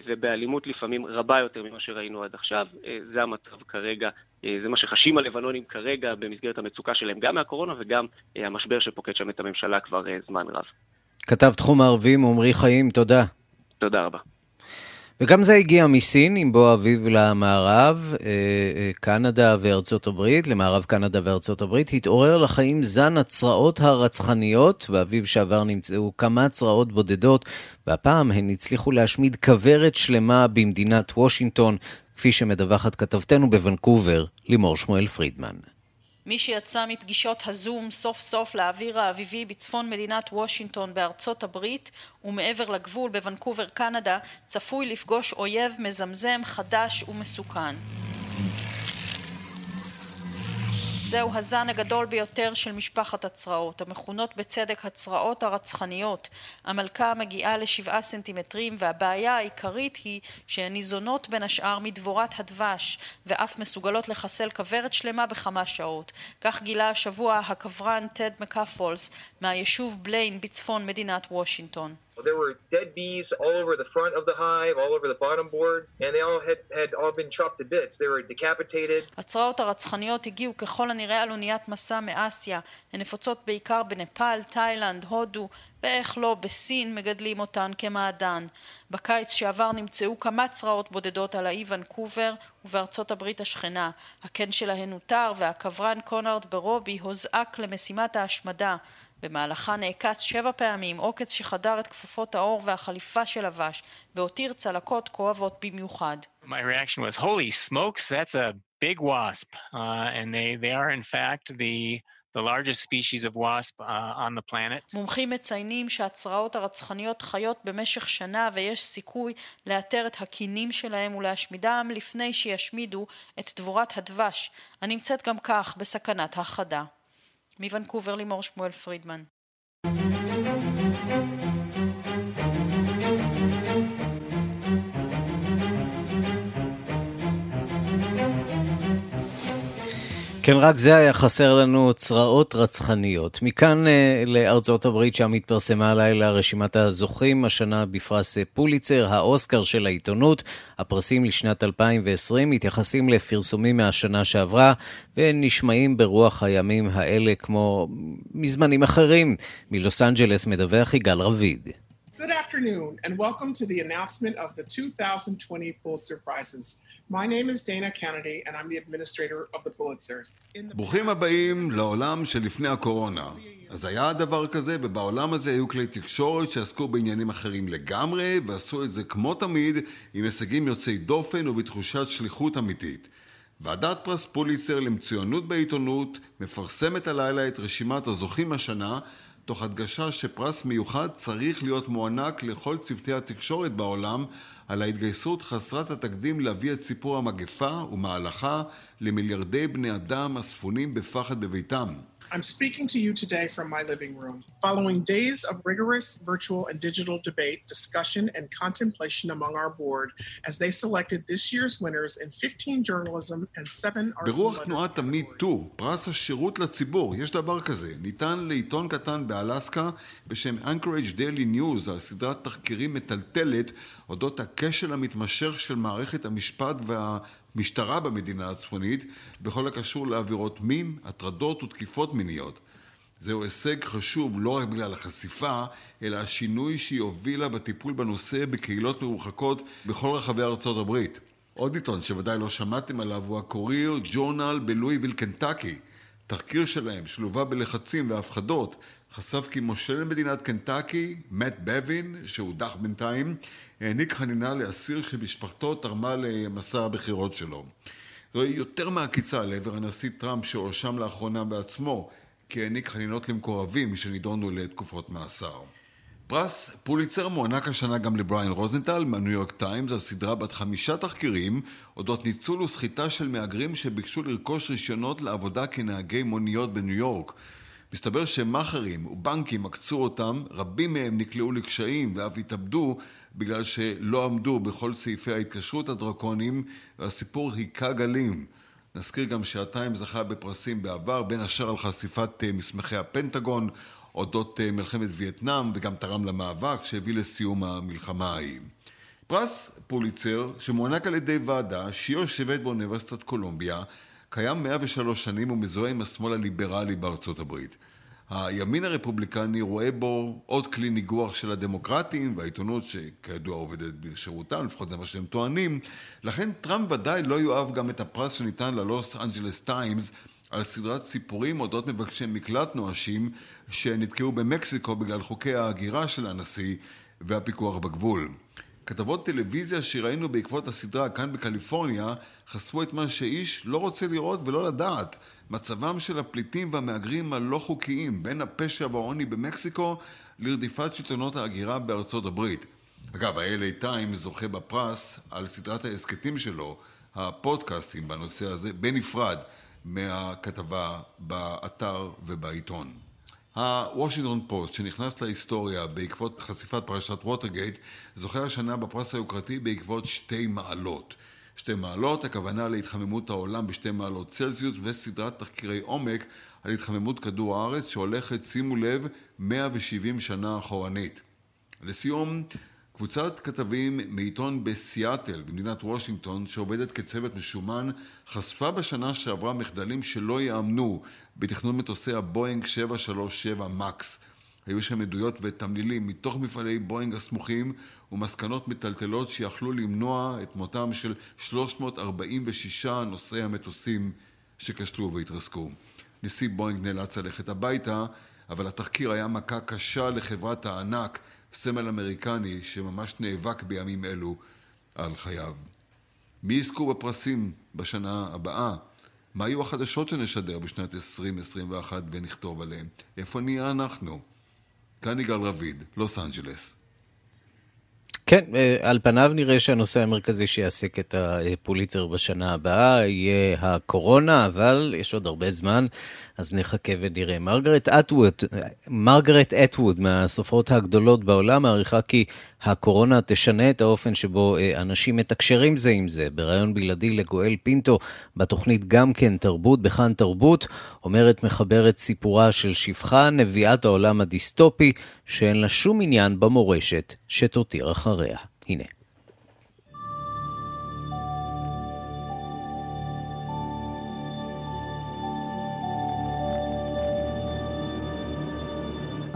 ובאלימות לפעמים רבה יותר ממה שראינו עד עכשיו. זה המצב כרגע, זה מה שחשים הלבנונים כרגע במסגרת המצוקה שלהם, גם מהקורונה וגם המשבר שפוקד שם את הממשלה כבר זמן רב. כתב תחום הערבים עמרי חיים, תודה. תודה רבה. וגם זה הגיע מסין, עם בוא אביב למערב, אה, אה, קנדה וארצות הברית, למערב קנדה וארצות הברית, התעורר לחיים זן הצרעות הרצחניות. באביב שעבר נמצאו כמה צרעות בודדות, והפעם הן הצליחו להשמיד כוורת שלמה במדינת וושינגטון, כפי שמדווחת כתבתנו בוונקובר, לימור שמואל פרידמן. מי שיצא מפגישות הזום סוף סוף לאוויר האביבי בצפון מדינת וושינגטון בארצות הברית ומעבר לגבול בוונקובר קנדה צפוי לפגוש אויב מזמזם חדש ומסוכן זהו הזן הגדול ביותר של משפחת הצרעות, המכונות בצדק הצרעות הרצחניות. המלכה מגיעה לשבעה סנטימטרים והבעיה העיקרית היא שהן ניזונות בין השאר מדבורת הדבש ואף מסוגלות לחסל כוורת שלמה בכמה שעות. כך גילה השבוע הקברן טד מקפולס מהיישוב בליין בצפון מדינת וושינגטון. There were dead bees all over the front of the hive, all over the bottom board, and they all had, had all been chopped to bits. They were decapitated. הצרעות הרצחניות הגיעו ככל הנראה על אוניית מסע מאסיה. הן נפוצות בעיקר בנפאל, תאילנד, הודו, ואיך לא, בסין מגדלים אותן כמעדן. בקיץ שעבר נמצאו כמה צרעות בודדות על האי ונקובר ובארצות הברית השכנה. הקן שלהן הותר והקברן קונארד ברובי הוזעק למשימת ההשמדה. במהלכה נעקץ שבע פעמים עוקץ שחדר את כפפות העור והחליפה שלבש והותיר צלקות כואבות במיוחד. My reaction was holy smokes that's a big wasp uh, and they, they are in fact the the largest species of wasp uh, on the planet. מומחים מציינים שהצרעות הרצחניות חיות במשך שנה ויש סיכוי לאתר את הקינים שלהם ולהשמידם לפני שישמידו את דבורת הדבש, הנמצאת גם כך בסכנת הכחדה. מוונקובר לימור שמואל פרידמן. כן, רק זה היה חסר לנו צרעות רצחניות. מכאן אה, לארצות הברית, שם התפרסמה הלילה רשימת הזוכים, השנה בפרס פוליצר, האוסקר של העיתונות. הפרסים לשנת 2020 מתייחסים לפרסומים מהשנה שעברה, ונשמעים ברוח הימים האלה כמו מזמנים אחרים. מלוס אנג'לס מדווח יגאל רביד. Good afternoon, and welcome to the announcement of the 2020 Pulitzer Prizes. My name is Dana Kennedy, and I'm the administrator of the Pulitzers. ברוכים הבאים לעולם שלפני הקורונה. אז היה דבר כזה, ובעולם הזה היו כלי תקשורת שעסקו בעניינים אחרים לגמרי, ועשו את זה כמו תמיד, עם הישגים יוצאי דופן ובתחושת שליחות אמיתית. ועדת פרס פוליצר למצוינות בעיתונות מפרסמת הלילה את רשימת הזוכים השנה תוך הדגשה שפרס מיוחד צריך להיות מוענק לכל צוותי התקשורת בעולם על ההתגייסות חסרת התקדים להביא את סיפור המגפה ומהלכה למיליארדי בני אדם הספונים בפחד בביתם. I'm speaking to you today from my living room, following days of rigorous virtual and digital debate, discussion, and contemplation among our board as they selected this year's winners in 15 journalism and 7 arts ברוח תנועת המיטו, פרס השירות לציבור, יש דבר כזה, ניתן לעיתון קטן באלסקה בשם Anchorage Daily News על סדרת תחקירים מטלטלת אודות הכשל המתמשך של מערכת המשפט וה... משטרה במדינה הצפונית בכל הקשור לעבירות מין, הטרדות ותקיפות מיניות. זהו הישג חשוב לא רק בגלל החשיפה, אלא השינוי שהיא הובילה בטיפול בנושא בקהילות מרוחקות בכל רחבי ארצות הברית. עוד עיתון שוודאי לא שמעתם עליו הוא הקוריר ג'ורנל בלואיביל קנטקי. תחקיר שלהם, שלווה בלחצים והפחדות, חשף כי מושל מדינת קנטקי, מאט בווין, שהודח בינתיים, העניק חנינה לאסיר שמשפחתו תרמה למסע הבחירות שלו. זוהי יותר מעקיצה לעבר הנשיא טראמפ שהואשם לאחרונה בעצמו כי העניק חנינות למקורבים שנידונו לתקופות מאסר. פרס פוליצר מוענק השנה גם לבריין רוזנטל מהניו יורק טיימס על סדרה בת חמישה תחקירים אודות ניצול וסחיטה של מהגרים שביקשו לרכוש רישיונות לעבודה כנהגי מוניות בניו יורק. מסתבר שמאכערים ובנקים עקצו אותם, רבים מהם נקלעו לקשיים ואף התאבדו בגלל שלא עמדו בכל סעיפי ההתקשרות הדרקוניים והסיפור היכה גלים. נזכיר גם שהטיים זכה בפרסים בעבר, בין השאר על חשיפת אה, מסמכי הפנטגון אודות אה, מלחמת וייטנאם וגם תרם למאבק שהביא לסיום המלחמה ההיא. פרס פוליצר, שמוענק על ידי ועדה שהיא יושבת באוניברסיטת קולומביה, קיים 103 שנים ומזוהה עם השמאל הליברלי בארצות הברית. הימין הרפובליקני רואה בו עוד כלי ניגוח של הדמוקרטים והעיתונות שכידוע עובדת בשירותם, לפחות זה מה שהם טוענים. לכן טראמפ ודאי לא יאהב גם את הפרס שניתן ללוס אנג'לס טיימס על סדרת סיפורים אודות מבקשי מקלט נואשים שנתקעו במקסיקו בגלל חוקי ההגירה של הנשיא והפיקוח בגבול. כתבות טלוויזיה שראינו בעקבות הסדרה כאן בקליפורניה חשפו את מה שאיש לא רוצה לראות ולא לדעת מצבם של הפליטים והמהגרים הלא חוקיים בין הפשע והעוני במקסיקו לרדיפת שלטונות ההגירה בארצות הברית. אגב, ה-LA Times זוכה בפרס על סדרת ההסכתים שלו, הפודקאסטים בנושא הזה, בנפרד מהכתבה באתר ובעיתון. הוושינגטון פוסט, שנכנס להיסטוריה בעקבות חשיפת פרשת ווטרגייט, זוכה השנה בפרס היוקרתי בעקבות שתי מעלות. שתי מעלות, הכוונה להתחממות העולם בשתי מעלות צלזיוס וסדרת תחקירי עומק על התחממות כדור הארץ שהולכת, שימו לב, 170 שנה אחורנית. לסיום, קבוצת כתבים מעיתון בסיאטל במדינת וושינגטון שעובדת כצוות משומן חשפה בשנה שעברה מחדלים שלא יאמנו בתכנון מטוסי הבואינג 737 מקס. היו שם עדויות ותמלילים מתוך מפעלי בואינג הסמוכים ומסקנות מטלטלות שיכלו למנוע את מותם של 346 נוסעי המטוסים שכשלו והתרסקו. נשיא בואינג נאלץ ללכת הביתה, אבל התחקיר היה מכה קשה לחברת הענק, סמל אמריקני שממש נאבק בימים אלו על חייו. מי יזכו בפרסים בשנה הבאה? מה יהיו החדשות שנשדר בשנת 2021 ונכתוב עליהן? איפה נהיה אנחנו? כאן יגאל רביד, לוס אנג'לס. כן, אה, על פניו נראה שהנושא המרכזי שיעסיק את הפוליצר בשנה הבאה יהיה הקורונה, אבל יש עוד הרבה זמן, אז נחכה ונראה. מרגרט אטווד, מרגרט אטווד מהסופרות הגדולות בעולם מעריכה כי הקורונה תשנה את האופן שבו אה, אנשים מתקשרים זה עם זה. בריאיון בלעדי לגואל פינטו בתוכנית גם כן תרבות, בכאן תרבות, אומרת מחברת סיפורה של שפחה, נביאת העולם הדיסטופי, שאין לה שום עניין במורשת שתותיר אחריה. הנה.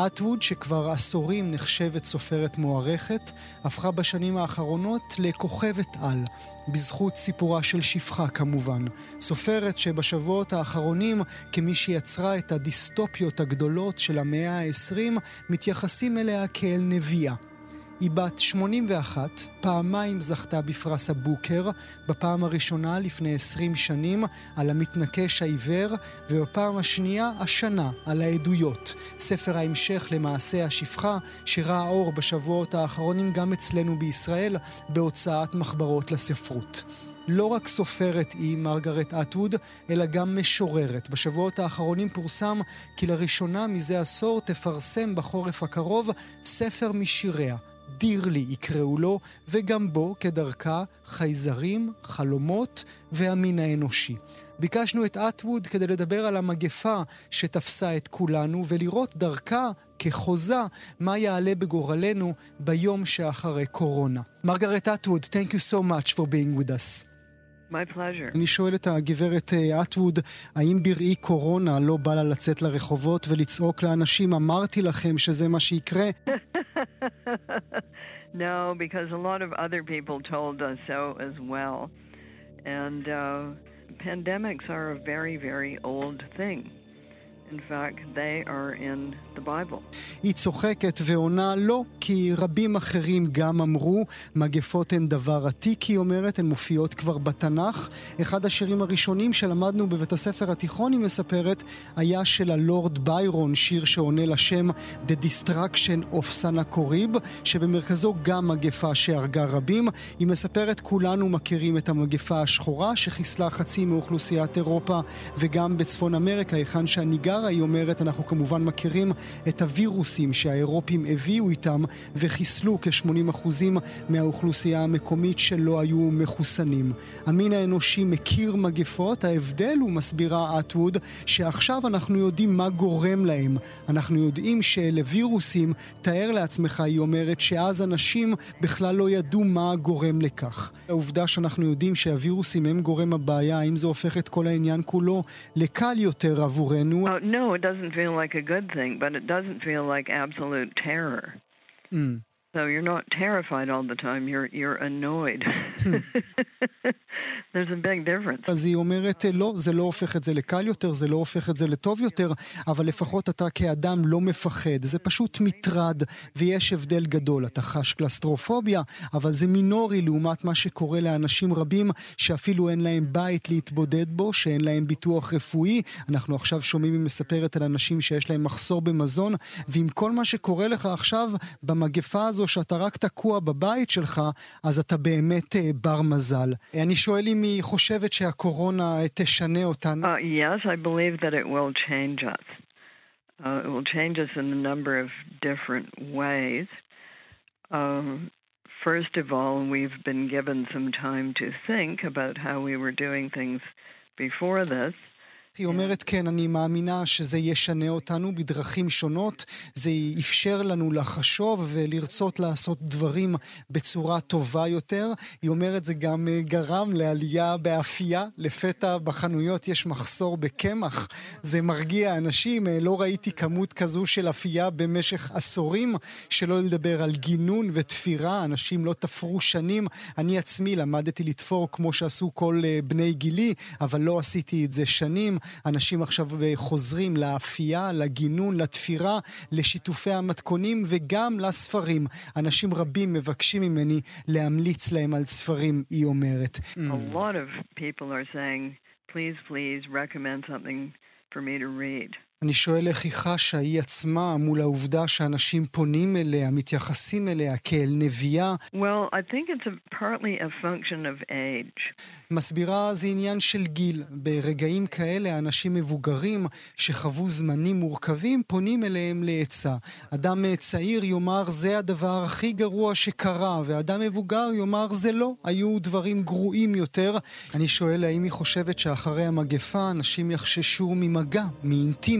אטווד, שכבר עשורים נחשבת סופרת מוערכת, הפכה בשנים האחרונות לכוכבת על, בזכות סיפורה של שפחה כמובן. סופרת שבשבועות האחרונים, כמי שיצרה את הדיסטופיות הגדולות של המאה ה-20, מתייחסים אליה כאל נביאה. היא בת 81, פעמיים זכתה בפרס הבוקר, בפעם הראשונה לפני 20 שנים על המתנקש העיוור, ובפעם השנייה השנה על העדויות. ספר ההמשך למעשה השפחה, שראה אור בשבועות האחרונים גם אצלנו בישראל, בהוצאת מחברות לספרות. לא רק סופרת היא מרגרט אטווד, אלא גם משוררת. בשבועות האחרונים פורסם כי לראשונה מזה עשור תפרסם בחורף הקרוב ספר משיריה. דירלי יקראו לו, וגם בו, כדרכה, חייזרים, חלומות והמין האנושי. ביקשנו את אטווד כדי לדבר על המגפה שתפסה את כולנו, ולראות דרכה, כחוזה, מה יעלה בגורלנו ביום שאחרי קורונה. מרגרט אטווד, much for being with us. My pleasure. אני שואל את הגברת אטווד, האם בראי קורונה לא בא לה לצאת לרחובות ולצעוק לאנשים, אמרתי לכם שזה מה שיקרה? no, because a lot of other people told us so as well. And uh, pandemics are a very, very old thing. היא צוחקת ועונה לא, כי רבים אחרים גם אמרו, מגפות הן דבר עתיק, היא אומרת, הן מופיעות כבר בתנ"ך. אחד השירים הראשונים שלמדנו בבית הספר התיכון, היא מספרת, היה של הלורד ביירון, שיר שעונה לשם The Destruction of סנקוריב, שבמרכזו גם מגפה שהרגה רבים. היא מספרת, כולנו מכירים את המגפה השחורה, שחיסלה חצי מאוכלוסיית אירופה וגם בצפון אמריקה, היכן שאני גר. בעיקר, היא אומרת, אנחנו כמובן מכירים את הווירוסים שהאירופים הביאו איתם וחיסלו כ-80% מהאוכלוסייה המקומית שלא היו מחוסנים. המין האנושי מכיר מגפות, ההבדל הוא, מסבירה אטווד, שעכשיו אנחנו יודעים מה גורם להם. אנחנו יודעים שאלה וירוסים, תאר לעצמך, היא אומרת, שאז אנשים בכלל לא ידעו מה גורם לכך. העובדה שאנחנו יודעים שהווירוסים הם גורם הבעיה, האם זה הופך את כל העניין כולו לקל יותר עבורנו? No, it doesn't feel like a good thing, but it doesn't feel like absolute terror. Mm. So you're not terrified all the time, you're, you're annoyed. אז היא אומרת, לא, זה לא הופך את זה לקל יותר, זה לא הופך את זה לטוב יותר, אבל לפחות אתה כאדם לא מפחד. זה פשוט מטרד, ויש הבדל גדול. אתה חש קלסטרופוביה, אבל זה מינורי לעומת מה שקורה לאנשים רבים שאפילו אין להם בית להתבודד בו, שאין להם ביטוח רפואי. אנחנו עכשיו שומעים היא מספרת על אנשים שיש להם מחסור במזון, ועם כל מה שקורה לך עכשיו במגפה הזו, שאתה רק תקוע בבית שלך, אז אתה באמת בר מזל. אני שואל אם היא חושבת שהקורונה תשנה אותנו. Uh, yes, I believe that it will change us. Uh, it will change us in a number of different ways. Um, first of all, we've been given some time to think about how we were doing things before this. היא אומרת, כן, אני מאמינה שזה ישנה אותנו בדרכים שונות. זה אפשר לנו לחשוב ולרצות לעשות דברים בצורה טובה יותר. היא אומרת, זה גם גרם לעלייה באפייה. לפתע בחנויות יש מחסור בקמח. זה מרגיע אנשים. לא ראיתי כמות כזו של אפייה במשך עשורים, שלא לדבר על גינון ותפירה. אנשים לא תפרו שנים. אני עצמי למדתי לתפור כמו שעשו כל בני גילי, אבל לא עשיתי את זה שנים. אנשים עכשיו חוזרים לאפייה, לגינון, לתפירה, לשיתופי המתכונים וגם לספרים. אנשים רבים מבקשים ממני להמליץ להם על ספרים, היא אומרת. A lot of people are saying please, please recommend something for me to read. אני שואל איך היא חשה, היא עצמה, מול העובדה שאנשים פונים אליה, מתייחסים אליה כאל נביאה. Well, I think it's partly a function of age. מסבירה זה עניין של גיל. ברגעים כאלה אנשים מבוגרים שחוו זמנים מורכבים פונים אליהם לעצה. אדם צעיר יאמר זה הדבר הכי גרוע שקרה, ואדם מבוגר יאמר זה לא, היו דברים גרועים יותר. אני שואל האם היא חושבת שאחרי המגפה אנשים יחששו ממגע,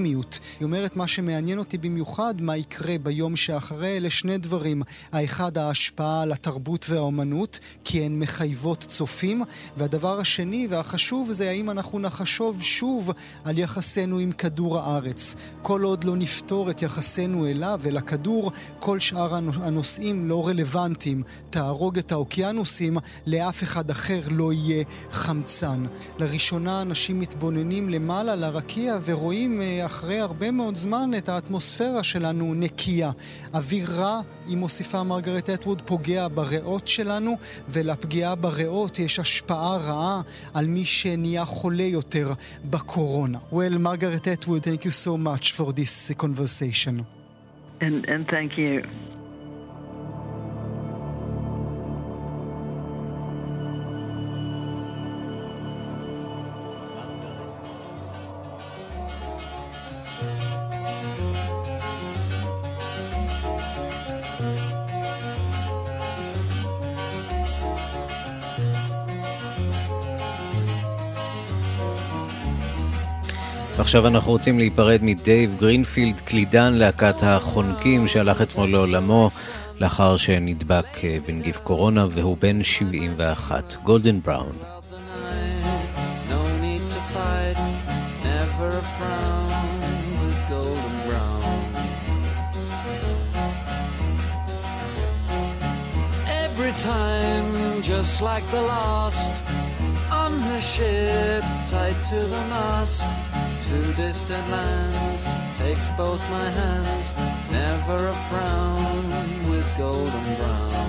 מאינטימיות. היא אומרת מה שמעניין אותי במיוחד, מה יקרה ביום שאחרי, אלה שני דברים. האחד ההשפעה על התרבות והאומנות, כי הן מחייבות צופים, והדבר השני והחשוב זה האם אנחנו נחשוב שוב על יחסינו עם כדור הארץ. כל עוד לא נפתור את יחסינו אליו ולכדור, כל שאר הנושאים לא רלוונטיים. תהרוג את האוקיינוסים, לאף אחד אחר לא יהיה חמצן. לראשונה אנשים מתבוננים למעלה לרקיע ורואים אחרי הרבה מאוד זמן את האטמוספירה שלנו נקייה. אוויר רע, היא מוסיפה מרגרט אטווד, פוגע בריאות שלנו, ולפגיעה בריאות יש השפעה רעה על מי שנהיה חולה יותר בקורונה. Well, מרגרט אטווד, thank you so much for this conversation. And, and thank you. ועכשיו אנחנו רוצים להיפרד מדייב גרינפילד, קלידן להקת החונקים שהלך אתמול לעולמו לאחר שנדבק בנגיף קורונה והוא בן 71, גולדן בראון. time, just like the last, on her ship, tied to the mast. To distant lands takes both my hands, never a frown with golden brown.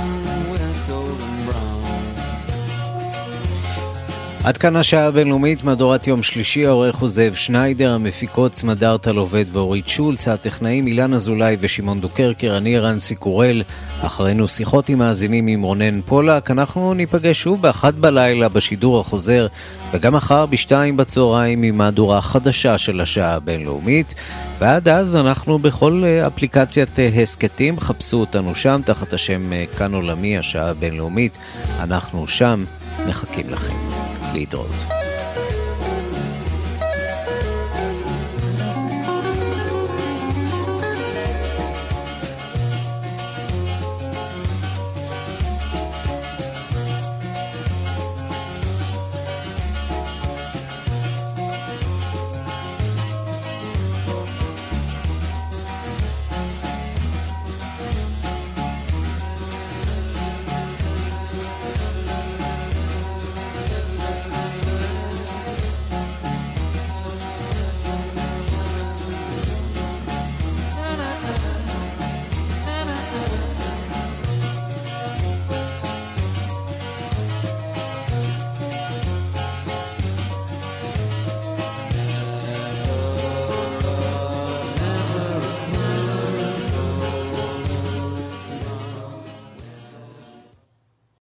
עד כאן השעה הבינלאומית, מהדורת יום שלישי, העורך הוא זאב שניידר, המפיקות סמדארטה לובד ואורית שולץ, הטכנאים אילן אזולאי ושמעון דוקרקר, אני רנסי קורל, אחרינו שיחות עם מאזינים עם רונן פולק, אנחנו ניפגש שוב באחת בלילה בשידור החוזר, וגם מחר בשתיים בצהריים עם מהדורה חדשה של השעה הבינלאומית, ועד אז אנחנו בכל אפליקציית הסכתים, חפשו אותנו שם תחת השם כאן עולמי, השעה הבינלאומית, אנחנו שם, מחכים לכם. להתראות.